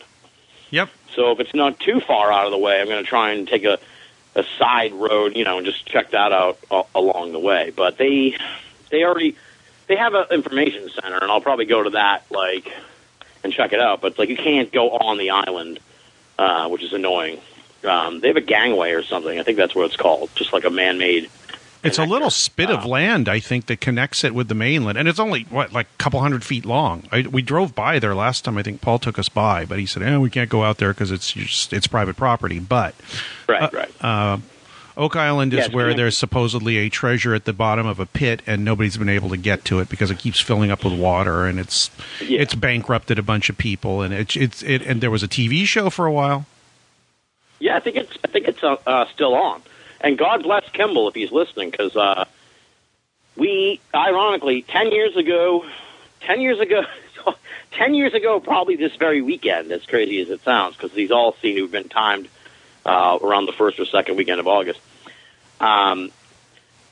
Yep. So if it's not too far out of the way, I'm going to try and take a, a side road, you know, and just check that out a- along the way. But they they already they have an information center, and I'll probably go to that like and check it out. But it's like you can't go on the island, uh, which is annoying. Um, they have a gangway or something. I think that's what it's called, just like a man-made. It's a little spit of land, I think, that connects it with the mainland, and it's only what like a couple hundred feet long. I, we drove by there last time. I think Paul took us by, but he said, "Eh, we can't go out there because it's just it's private property." But Right, right. Oak Island is it's where connected. there's supposedly a treasure at the bottom of a pit, and nobody's been able to get to it because it keeps filling up with water, and it's Yeah. it's bankrupted a bunch of people, and it's it's it, and there was a TV show for a while. Yeah, I think it's I think it's uh, uh, still on. And God bless Kimball if he's listening, because uh, we, ironically, ten years ago, ten years ago, [LAUGHS] ten years ago, probably this very weekend, as crazy as it sounds, because these all seem to have been timed uh, around the first or second weekend of August. Um,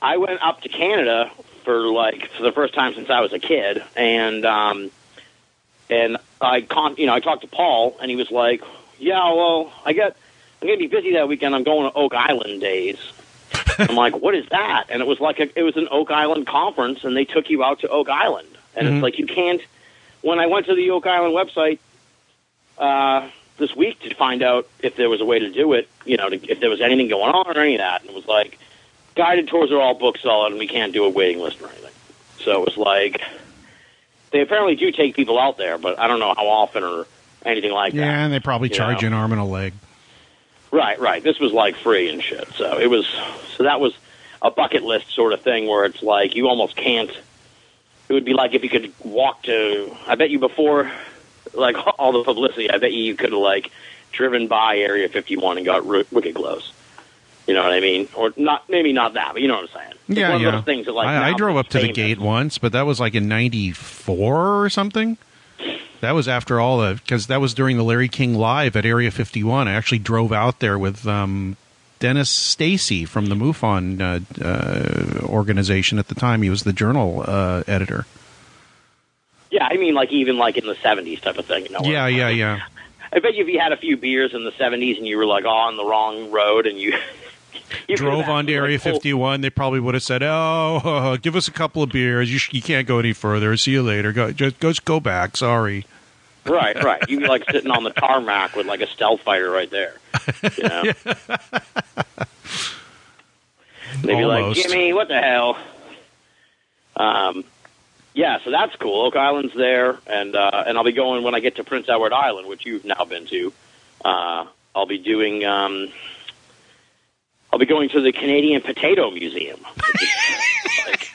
I went up to Canada for like for the first time since I was a kid, and um, and I con- you know I talked to Paul, and he was like, "Yeah, well, I got I'm going to be busy that weekend. I'm going to Oak Island days." [LAUGHS] I'm like, "What is that?" And it was like a, it was an Oak Island conference, and they took you out to Oak Island, and Mhm. it's like you can't. When I went to the Oak Island website uh, this week to find out if there was a way to do it, you know, to, if there was anything going on or any of that, and it was like guided tours are all booked solid, and we can't do a waiting list or anything. So it was like they apparently do take people out there, but I don't know how often or anything like that. Yeah, and they probably charge know? you an arm and a leg. Right, right. This was like free and shit. So it was. So that was a bucket list sort of thing where it's like you almost can't. It would be like if you could walk to. I bet you before, like [LAUGHS] all the publicity, I bet you you could have like driven by Area 51 and got ri- wicked close. You know what I mean? Or not? Maybe not that, but you know what I'm saying. It's Yeah, one yeah. Of those things that like I, I drove up to the gate once, but that was like in '94 or something. That was after all the because that was during the Larry King Live at Area 51. I actually drove out there with um, Dennis Stacy from the MUFON uh, uh, organization at the time. He was the journal uh, editor. Yeah, I mean like even like in the 70s type of thing. You know? Yeah, yeah, yeah. I bet you if you had a few beers in the 70s and you were like on the wrong road and you. [LAUGHS] you Drove onto Area like, pulled- 51. They probably would have said, "Oh, [LAUGHS] give us a couple of beers. You, sh- you can't go any further. See you later. Go, just, just go back. Sorry." Right, right. You'd be like sitting on the [LAUGHS] tarmac with like a stealth fighter right there. You know? They'd be like, Jimmy, what the hell? Um, yeah, so that's cool. Oak Island's there, and uh, and I'll be going when I get to Prince Edward Island, which you've now been to. Uh, I'll be doing. Um, I'll be going to the Canadian Potato Museum. like,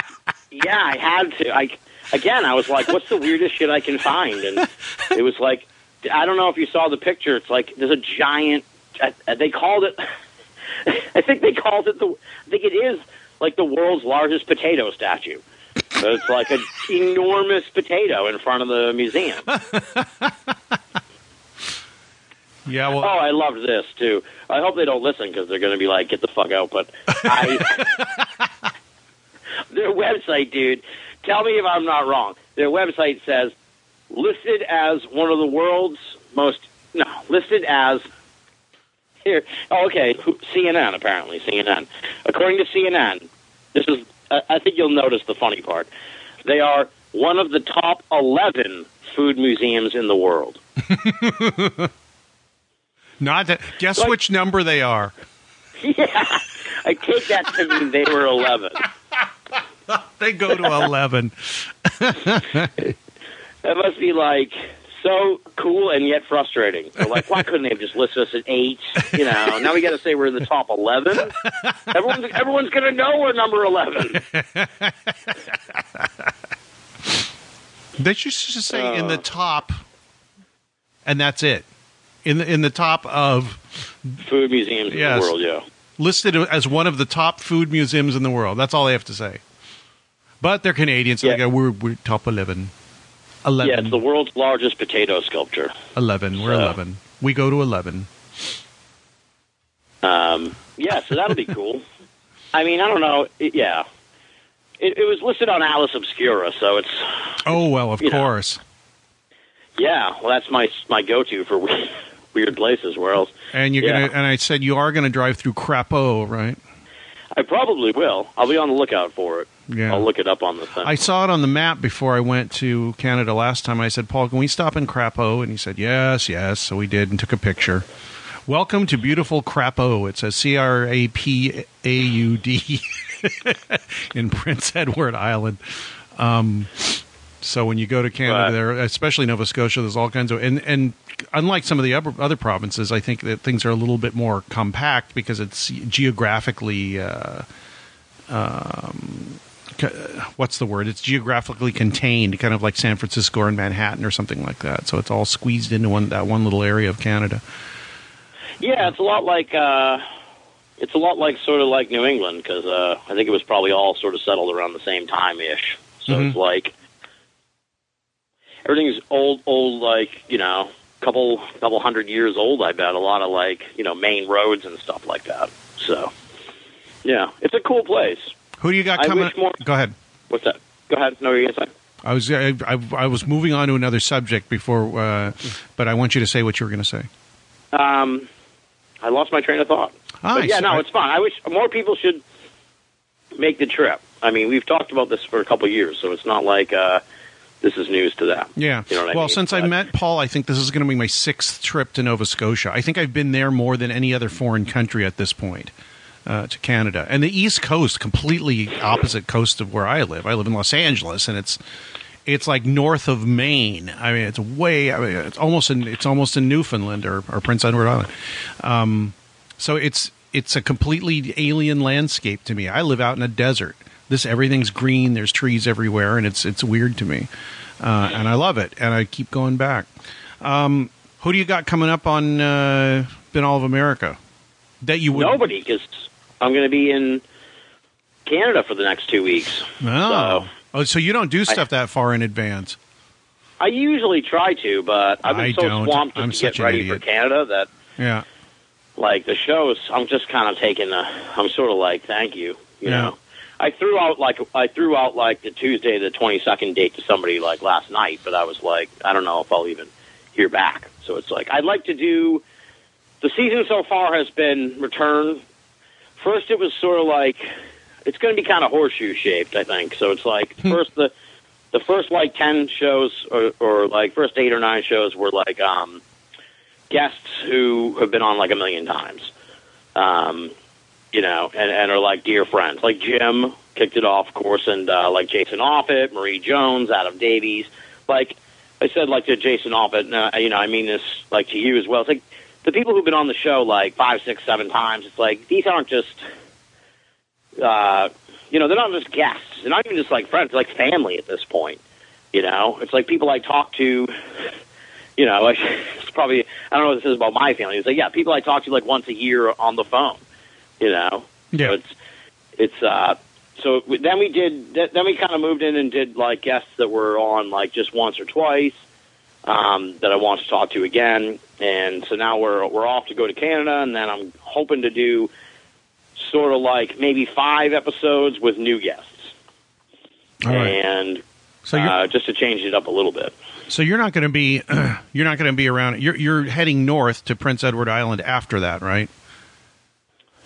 [LAUGHS] yeah, I had to. I again, I was like, "What's the weirdest shit I can find?" And it was like, I don't know if you saw the picture. It's like there's a giant. uh, They called it. [LAUGHS] I think they called it the. I think it is like the world's largest potato statue. It's like an enormous potato in front of the museum. [LAUGHS] Yeah, well, Oh, I loved this too. I hope they don't listen because they're going to be like, "Get the fuck out!" But I, [LAUGHS] their website, dude. Tell me if I'm not wrong. Their website says listed as one of the world's most no listed as here. Oh, okay, CNN apparently CNN. According to CNN, this is. I I think you'll notice the funny part. They are one of the top eleven food museums in the world. [LAUGHS] not that. Guess Like- which number they are. [LAUGHS] Yeah, I take that to mean they were 11. [LAUGHS] They go to 11. That must be like so cool and yet frustrating. They're like, why couldn't they have just listed us at eight? You know, now we got to say we're in the top 11. Everyone's everyone's going to know we're number 11. They should just say in the Uh. top, and that's it. In the in the top of Food museums in Yes. the world, yeah. listed as one of the top food museums in the world. That's all they have to say. But they're Canadians, so Yeah. they go, we're, we're top 11. 11. Yeah, it's the world's largest potato sculpture. 11. We're So- 11. We go to 11. Um, yeah, so that'll be cool. I mean, I don't know. It, yeah. It, it was listed on Atlas Obscura, so it's Oh, well, of You know. course. yeah. Well, that's my my go-to for [LAUGHS] weird places. Where else? And you're Yeah. gonna, and I said you are gonna drive through Crapaud, right? I probably will. I'll be on the lookout for it. Yeah. I'll look it up on the thing. I saw it on the map before I went to Canada last time. I said, Paul, can we stop in Crapaud? And he said, yes, yes. So we did and took a picture. Welcome to beautiful Crapaud. It says C R A P A U D [LAUGHS] in Prince Edward Island. Um, so when you go to Canada, Right. there, especially Nova Scotia, there's all kinds of and and unlike some of the other other provinces, I think that things are a little bit more compact because it's geographically. Uh, um, what's the word? It's geographically contained, kind of like San Francisco or Manhattan or something like that. So it's all squeezed into one that one little area of Canada. yeah, it's a lot like uh, it's a lot like sort of like New England because uh, I think it was probably all sort of settled around the same time ish. So Mhm. it's like, everything's old, old, like you know, couple couple hundred years old. I bet a lot of like you know main roads and stuff like that. So, yeah, it's a cool place. Who do you got I coming? more- Go ahead. What's that? Go ahead. No, you're gonna. I was I, I, I was moving on to another subject before, uh, but I want you to say what you were going to say. Um, I lost my train of thought. Ah, yeah, no, I- it's fine. I wish more people should make the trip. I mean, we've talked about this for a couple of years, so it's not like uh, this is news to them. Yeah. You know I well, mean? since I But- met Paul, I think this is going to be my sixth trip to Nova Scotia. I think I've been there more than any other foreign country at this point. Uh, to Canada and the East Coast, completely opposite coast of where I live. I live in Los Angeles, and it's it's like north of Maine. I mean, it's way. I mean, it's almost in it's almost in Newfoundland or, or Prince Edward Island. Um, so it's it's a completely alien landscape to me. I live out in a desert. This everything's green. There's trees everywhere, and it's it's weird to me, uh, and I love it. And I keep going back. Um, who do you got coming up on uh, Binnall of America? That you would nobody because I'm going to be in Canada for the next two weeks. Oh. So oh, so you don't do stuff that far in advance? I usually try to, but I've been I so don't. swamped I'm to get ready idiot. for Canada that Yeah. like the shows i'm just kind of taking I'm sort of like thank you you Yeah. know i threw out like i threw out like the tuesday the 22nd date to somebody like last night but i was like i don't know if i'll even hear back so it's like i'd like to do the season so far has been return first it was sort of like it's going to be kind of horseshoe shaped i think so it's like first the the first like 10 shows or, or like first eight or nine shows were like um guests who have been on like a million times, um, you know, and, and are like dear friends. Like Jim kicked it off, of course, and uh, like Jason Offutt, Marie Jones, Adam Davies. Like I said, like to Jason Offutt, uh, you know, I mean this like to you as well. It's like the people who've been on the show like five, six, seven times. It's like these aren't just, uh, you know, they're not just guests. They're not even just like friends. They're like family at this point. You know, it's like people I talk to you know, like, [LAUGHS] it's probably I don't know what this is about my family. It's like yeah, people I talk to like once a year on the phone. You know, Yeah. so it's it's uh so then we did then we kind of moved in and did like guests that were on like just once or twice um, that I want to talk to again, and so now we're we're off to go to Canada, and then I'm hoping to do sort of like maybe five episodes with new guests, right. and So uh, just to change it up a little bit. so you're not going to be [CLEARS THROAT] you're not going to be around. You're you're heading north to Prince Edward Island after that, right?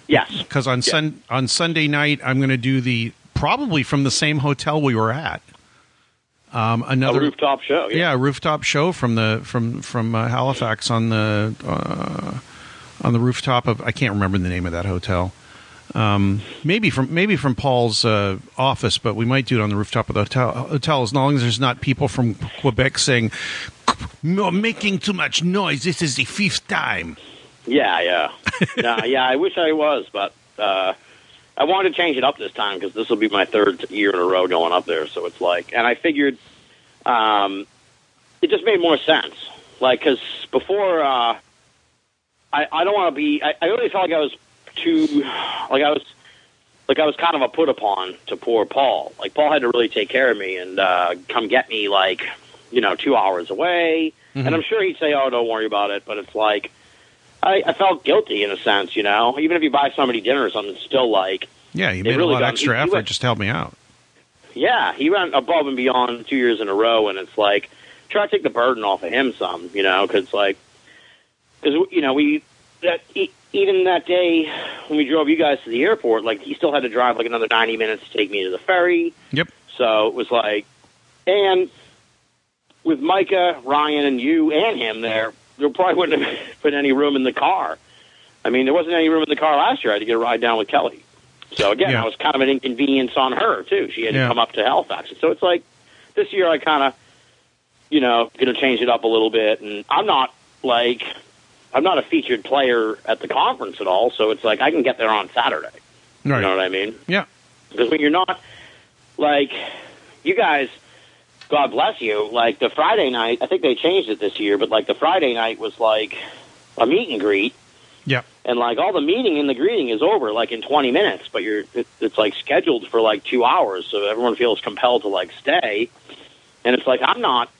Yes. Because on sun on Sunday night, I'm going to do the probably from the same hotel we were at. Um, A another rooftop show. yeah, a rooftop show from the from from uh, Halifax on the uh, on the rooftop of I can't remember the name of that hotel. Um, maybe from maybe from Paul's uh, office, but we might do it on the rooftop of the hotel, hotel as long as there's not people from Quebec saying "You're making too much noise. This is the fifth time. Yeah, yeah, [LAUGHS] no, yeah. I wish I was, but uh, I wanted to change it up this time because this will be my third year in a row going up there. So it's like, and I figured um, it just made more sense. Like, because before, uh, I I don't want to be. I, I really felt like I was too, like I was. Like I was kind of a put upon to poor Paul. Like Paul had to really take care of me and uh, come get me, like you know, two hours away. And I'm sure he'd say, "Oh, don't worry about it." But it's like, I, I felt guilty in a sense, you know. Even if you buy somebody dinner or something, it's still like, Yeah, you made really a lot of extra he- he effort went- just to help me out. yeah, he went above and beyond two years in a row, and it's like try to take the burden off of him some, you know, because like, because you know we that even that day when we drove you guys to the airport, like he still had to drive like another ninety minutes to take me to the ferry. Yep. So it was like, and with Micah, Ryan, and you and him there, there probably wouldn't have [LAUGHS] been any room in the car. I mean, there wasn't any room in the car last year. I had to get a ride down with Kelly. So again, Yeah. that was kind of an inconvenience on her too. She had Yeah. to come up to Halifax. So it's like this year, I kind of, you know, going to change it up a little bit. And I'm not like, I'm not a featured player at the conference at all. So it's like I can get there on Saturday. Right. You know what I mean? Yeah. Because when you're not like you guys, God bless you. Like the Friday night, I think they changed it this year, but like the Friday night was like a meet and greet, Yeah. and like all the meeting and the greeting is over like in 20 minutes, but you're it, it's like scheduled for like two hours, so everyone feels compelled to like stay, and it's like I'm not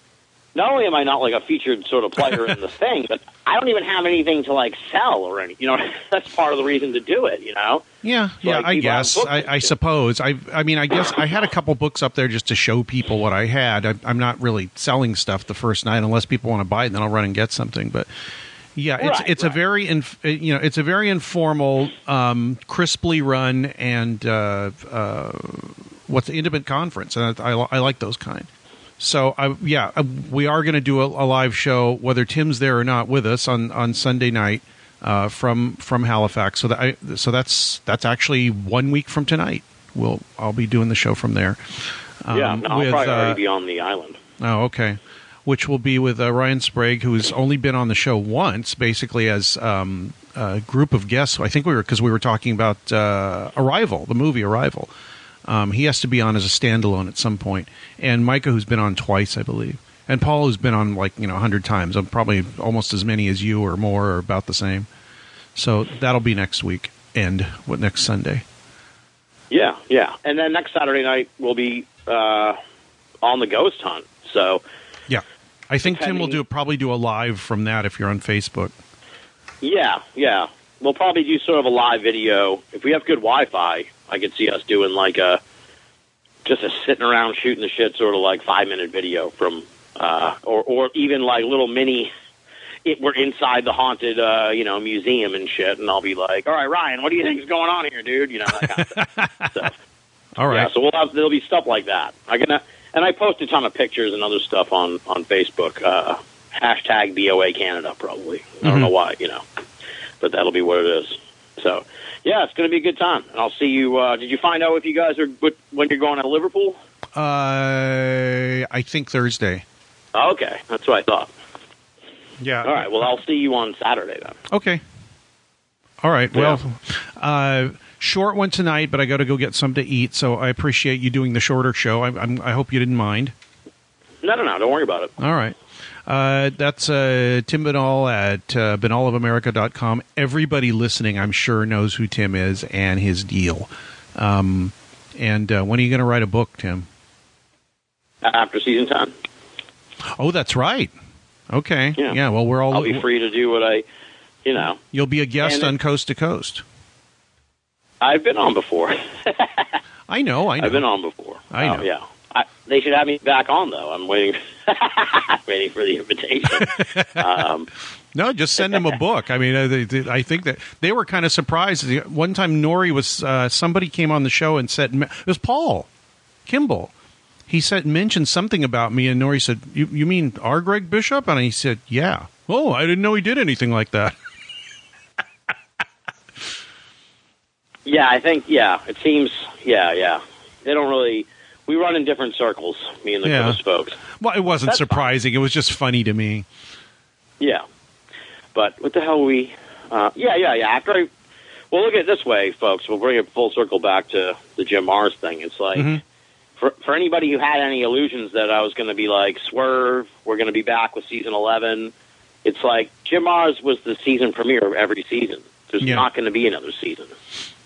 not only am I not like a featured sort of player in the [LAUGHS] thing, but I don't even have anything to like sell or any. You know, [LAUGHS] that's part of the reason to do it. You know. Yeah, So, yeah, like, I guess. I, I suppose. I, I mean, I guess I had a couple books up there just to show people what I had. I, I'm not really selling stuff the first night unless people want to buy it, and then I'll run and get something. But yeah, it's Right, it's a right. very inf- uh, you know it's a very informal, um, crisply run and uh, uh, what's the intimate conference, and I, I, I like those kind. So I, yeah, uh, we are going to do a, a live show, whether Tim's there or not, with us on, on Sunday night uh, from from Halifax. So that I, so that's that's actually one week from tonight. We'll I'll be doing the show from there. yeah, um, no, I'll with, probably uh, already be on the island. Oh, okay. Which will be with uh, Ryan Sprague, who's only been on the show once, basically as um, a group of guests. I think we were because we were talking about uh, Arrival, the movie Arrival. Um, he has to be on as a standalone at some point, and Micah, who's been on twice, I believe, and Paul, who's been on like you know a hundred times. I'm probably almost as many as you, or more, or about the same. So that'll be next week, and what next Sunday? Yeah, yeah, and then next Saturday night we'll be uh, on the ghost hunt. So Yeah, I think Tim will do probably do a live from that if you're on Facebook. yeah, yeah, we'll probably do sort of a live video if we have good Wi-Fi. I could see us doing like a just a sitting around shooting the shit sort of like five minute video from uh, or or even like little mini. It, we're inside the haunted, uh, you know, museum and shit, and I'll be like, "All right, Ryan, what do you think is going on here, dude?" You know, that kind of stuff. [LAUGHS] All right. Yeah, so we'll have there'll be stuff like that. I can, and I post a ton of pictures and other stuff on on Facebook. Uh, hashtag BOA Canada, probably. I don't Mhm. know why, you know, but that'll be what it is. So, yeah, it's going to be a good time, and I'll see you. Uh, did you find out if you guys are when you're going to Liverpool? Uh, I think Thursday. Oh, okay, that's what I thought. Yeah. All right, well, I'll see you on Saturday then. Okay. All right. Well, uh, short one tonight, but I got to go get some to eat. So I appreciate you doing the shorter show. I, I'm, I hope you didn't mind. No, no, no, don't worry about it. All right. Uh, that's uh, Tim Binnall at uh, binnallofamerica.com. Everybody listening, I'm sure, knows who Tim is and his deal. Um, and uh, when are you going to write a book, Tim? After season ten, Oh, that's right. Okay. Yeah. yeah well, we're all. I'll be free to do what I, you know, You'll be a guest And it- on Coast to Coast. I've been on before. [LAUGHS] I know. I know. I've been on before. I know. Oh, yeah. I, they should have me back on though. I'm waiting, [LAUGHS] waiting for the invitation. um, [LAUGHS] No, just send them a book. I mean, uh, they, they, I think that they were kind of surprised. One time, Noory was uh, somebody came on the show and said it was Paul Kimball. He said mentioned something about me, and Noory said, "You you mean our Greg Bishop?" And he said, "Yeah." Oh, I didn't know he did anything like that. [LAUGHS] yeah, I think yeah. It seems yeah, yeah. They don't really. We run in different circles. Me and the Yeah. Coast folks. Well, it wasn't That's fine. surprising. It was just funny to me. Yeah, but what the hell we? Uh, yeah, yeah, yeah. After I, well, look at it this way, folks. We'll bring it full circle back to the Jim Marrs thing. It's like Mhm. for for anybody who had any illusions that I was going to be like swerve, we're going to be back with season eleven. It's like Jim Marrs was the season premiere of every season. There's Yeah. not going to be another season.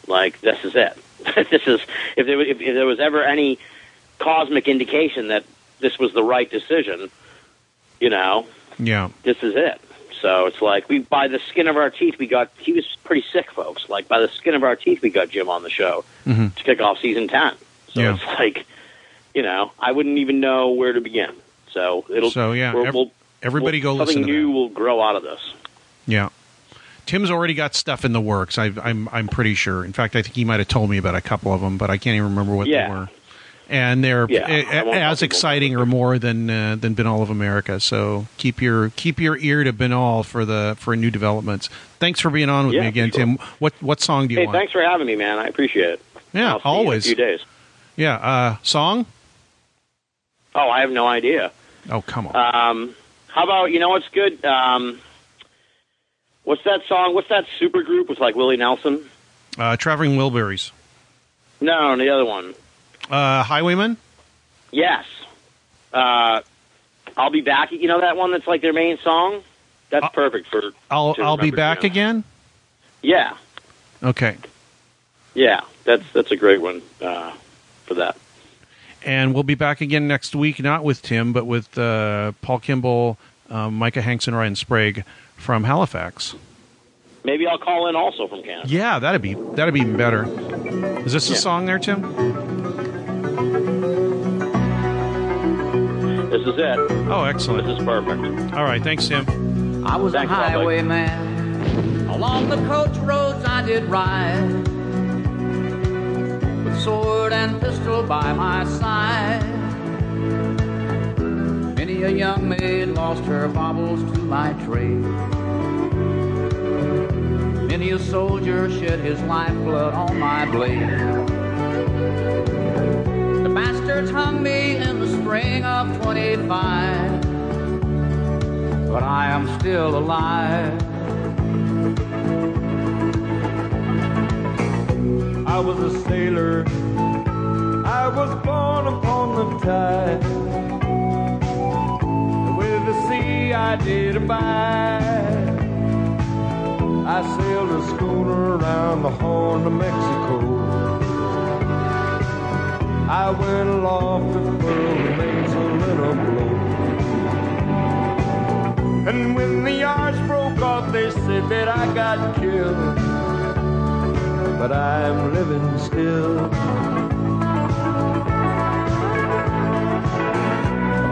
Like this is it. [LAUGHS] this is if there if, if there was ever any cosmic indication that this was the right decision, you know, Yeah. this is it. So it's like we, by the skin of our teeth, we got. He was pretty sick, folks. Like by the skin of our teeth, we got Jim on the show Mhm. to kick off season ten. So Yeah. it's [LAUGHS] like, you know, I wouldn't even know where to begin. So it'll. So, yeah, we'll, we'll, everybody we'll- go listen Something new that. will grow out of this. Yeah. Tim's already got stuff in the works. I, I'm I'm pretty sure. In fact, I think he might have told me about a couple of them, but I can't even remember what Yeah. they were. And they're Yeah, a- I as exciting or more than uh, than Binnall of America. So keep your keep your ear to Binnall for the for new developments. Thanks for being on with Yeah, me again, sure. Tim. What what song do you Hey, want? thanks for having me, man. I appreciate it. Yeah, I'll see you in always. a few days. Yeah, uh, song. Oh, I have no idea. Oh, come on. Um, how about you know what's good? Um, what's that song? What's that super group with like Willie Nelson? Uh, Traveling Wilburys. No, the other one. Uh, Highwayman. Yes. Uh, I'll be back. You know that one that's like their main song. That's Uh, perfect for. I'll I'll be back you know. again. Yeah, Okay. yeah. That's that's a great one uh, for that. And we'll be back again next week, not with Tim, but with uh, Paul Kimball, um, Micah Hanks, and Ryan Sprague from Halifax. Maybe I'll call in also from Canada. Yeah, that'd be that'd be even better. Is this a song there, Tim? This is it. Oh, excellent. This is perfect. All right, thanks, Tim. I was Thanks, a Bob. highwayman. Along the coach roads I did ride. With sword and pistol by my side. Many a young maid lost her baubles to my trade. Many a soldier shed his lifeblood on my blade. The hung me in the spring of 25 but I am still alive. I was a sailor. I was born upon the tide. With the sea I did abide. I sailed a schooner around the Horn of Mexico. I went aloft to furl the mainsail in a blow. And when the yards broke off, they said that I got killed. But I'm living still.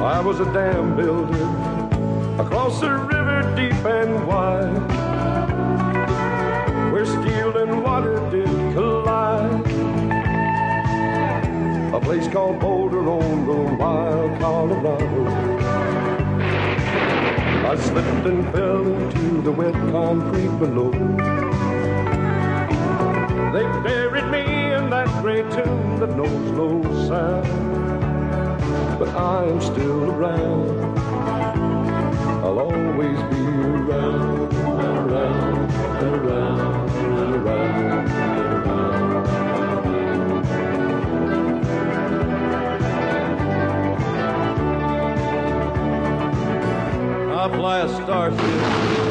I was a dam builder across a river deep and wide, where steel and water did collide. A place called Boulder on the wild Colorado. I slipped and fell into the wet concrete below. They buried me in that gray tomb that knows no sound. But I am still around. I'll always be around, around, around, around, around. I fly a starship.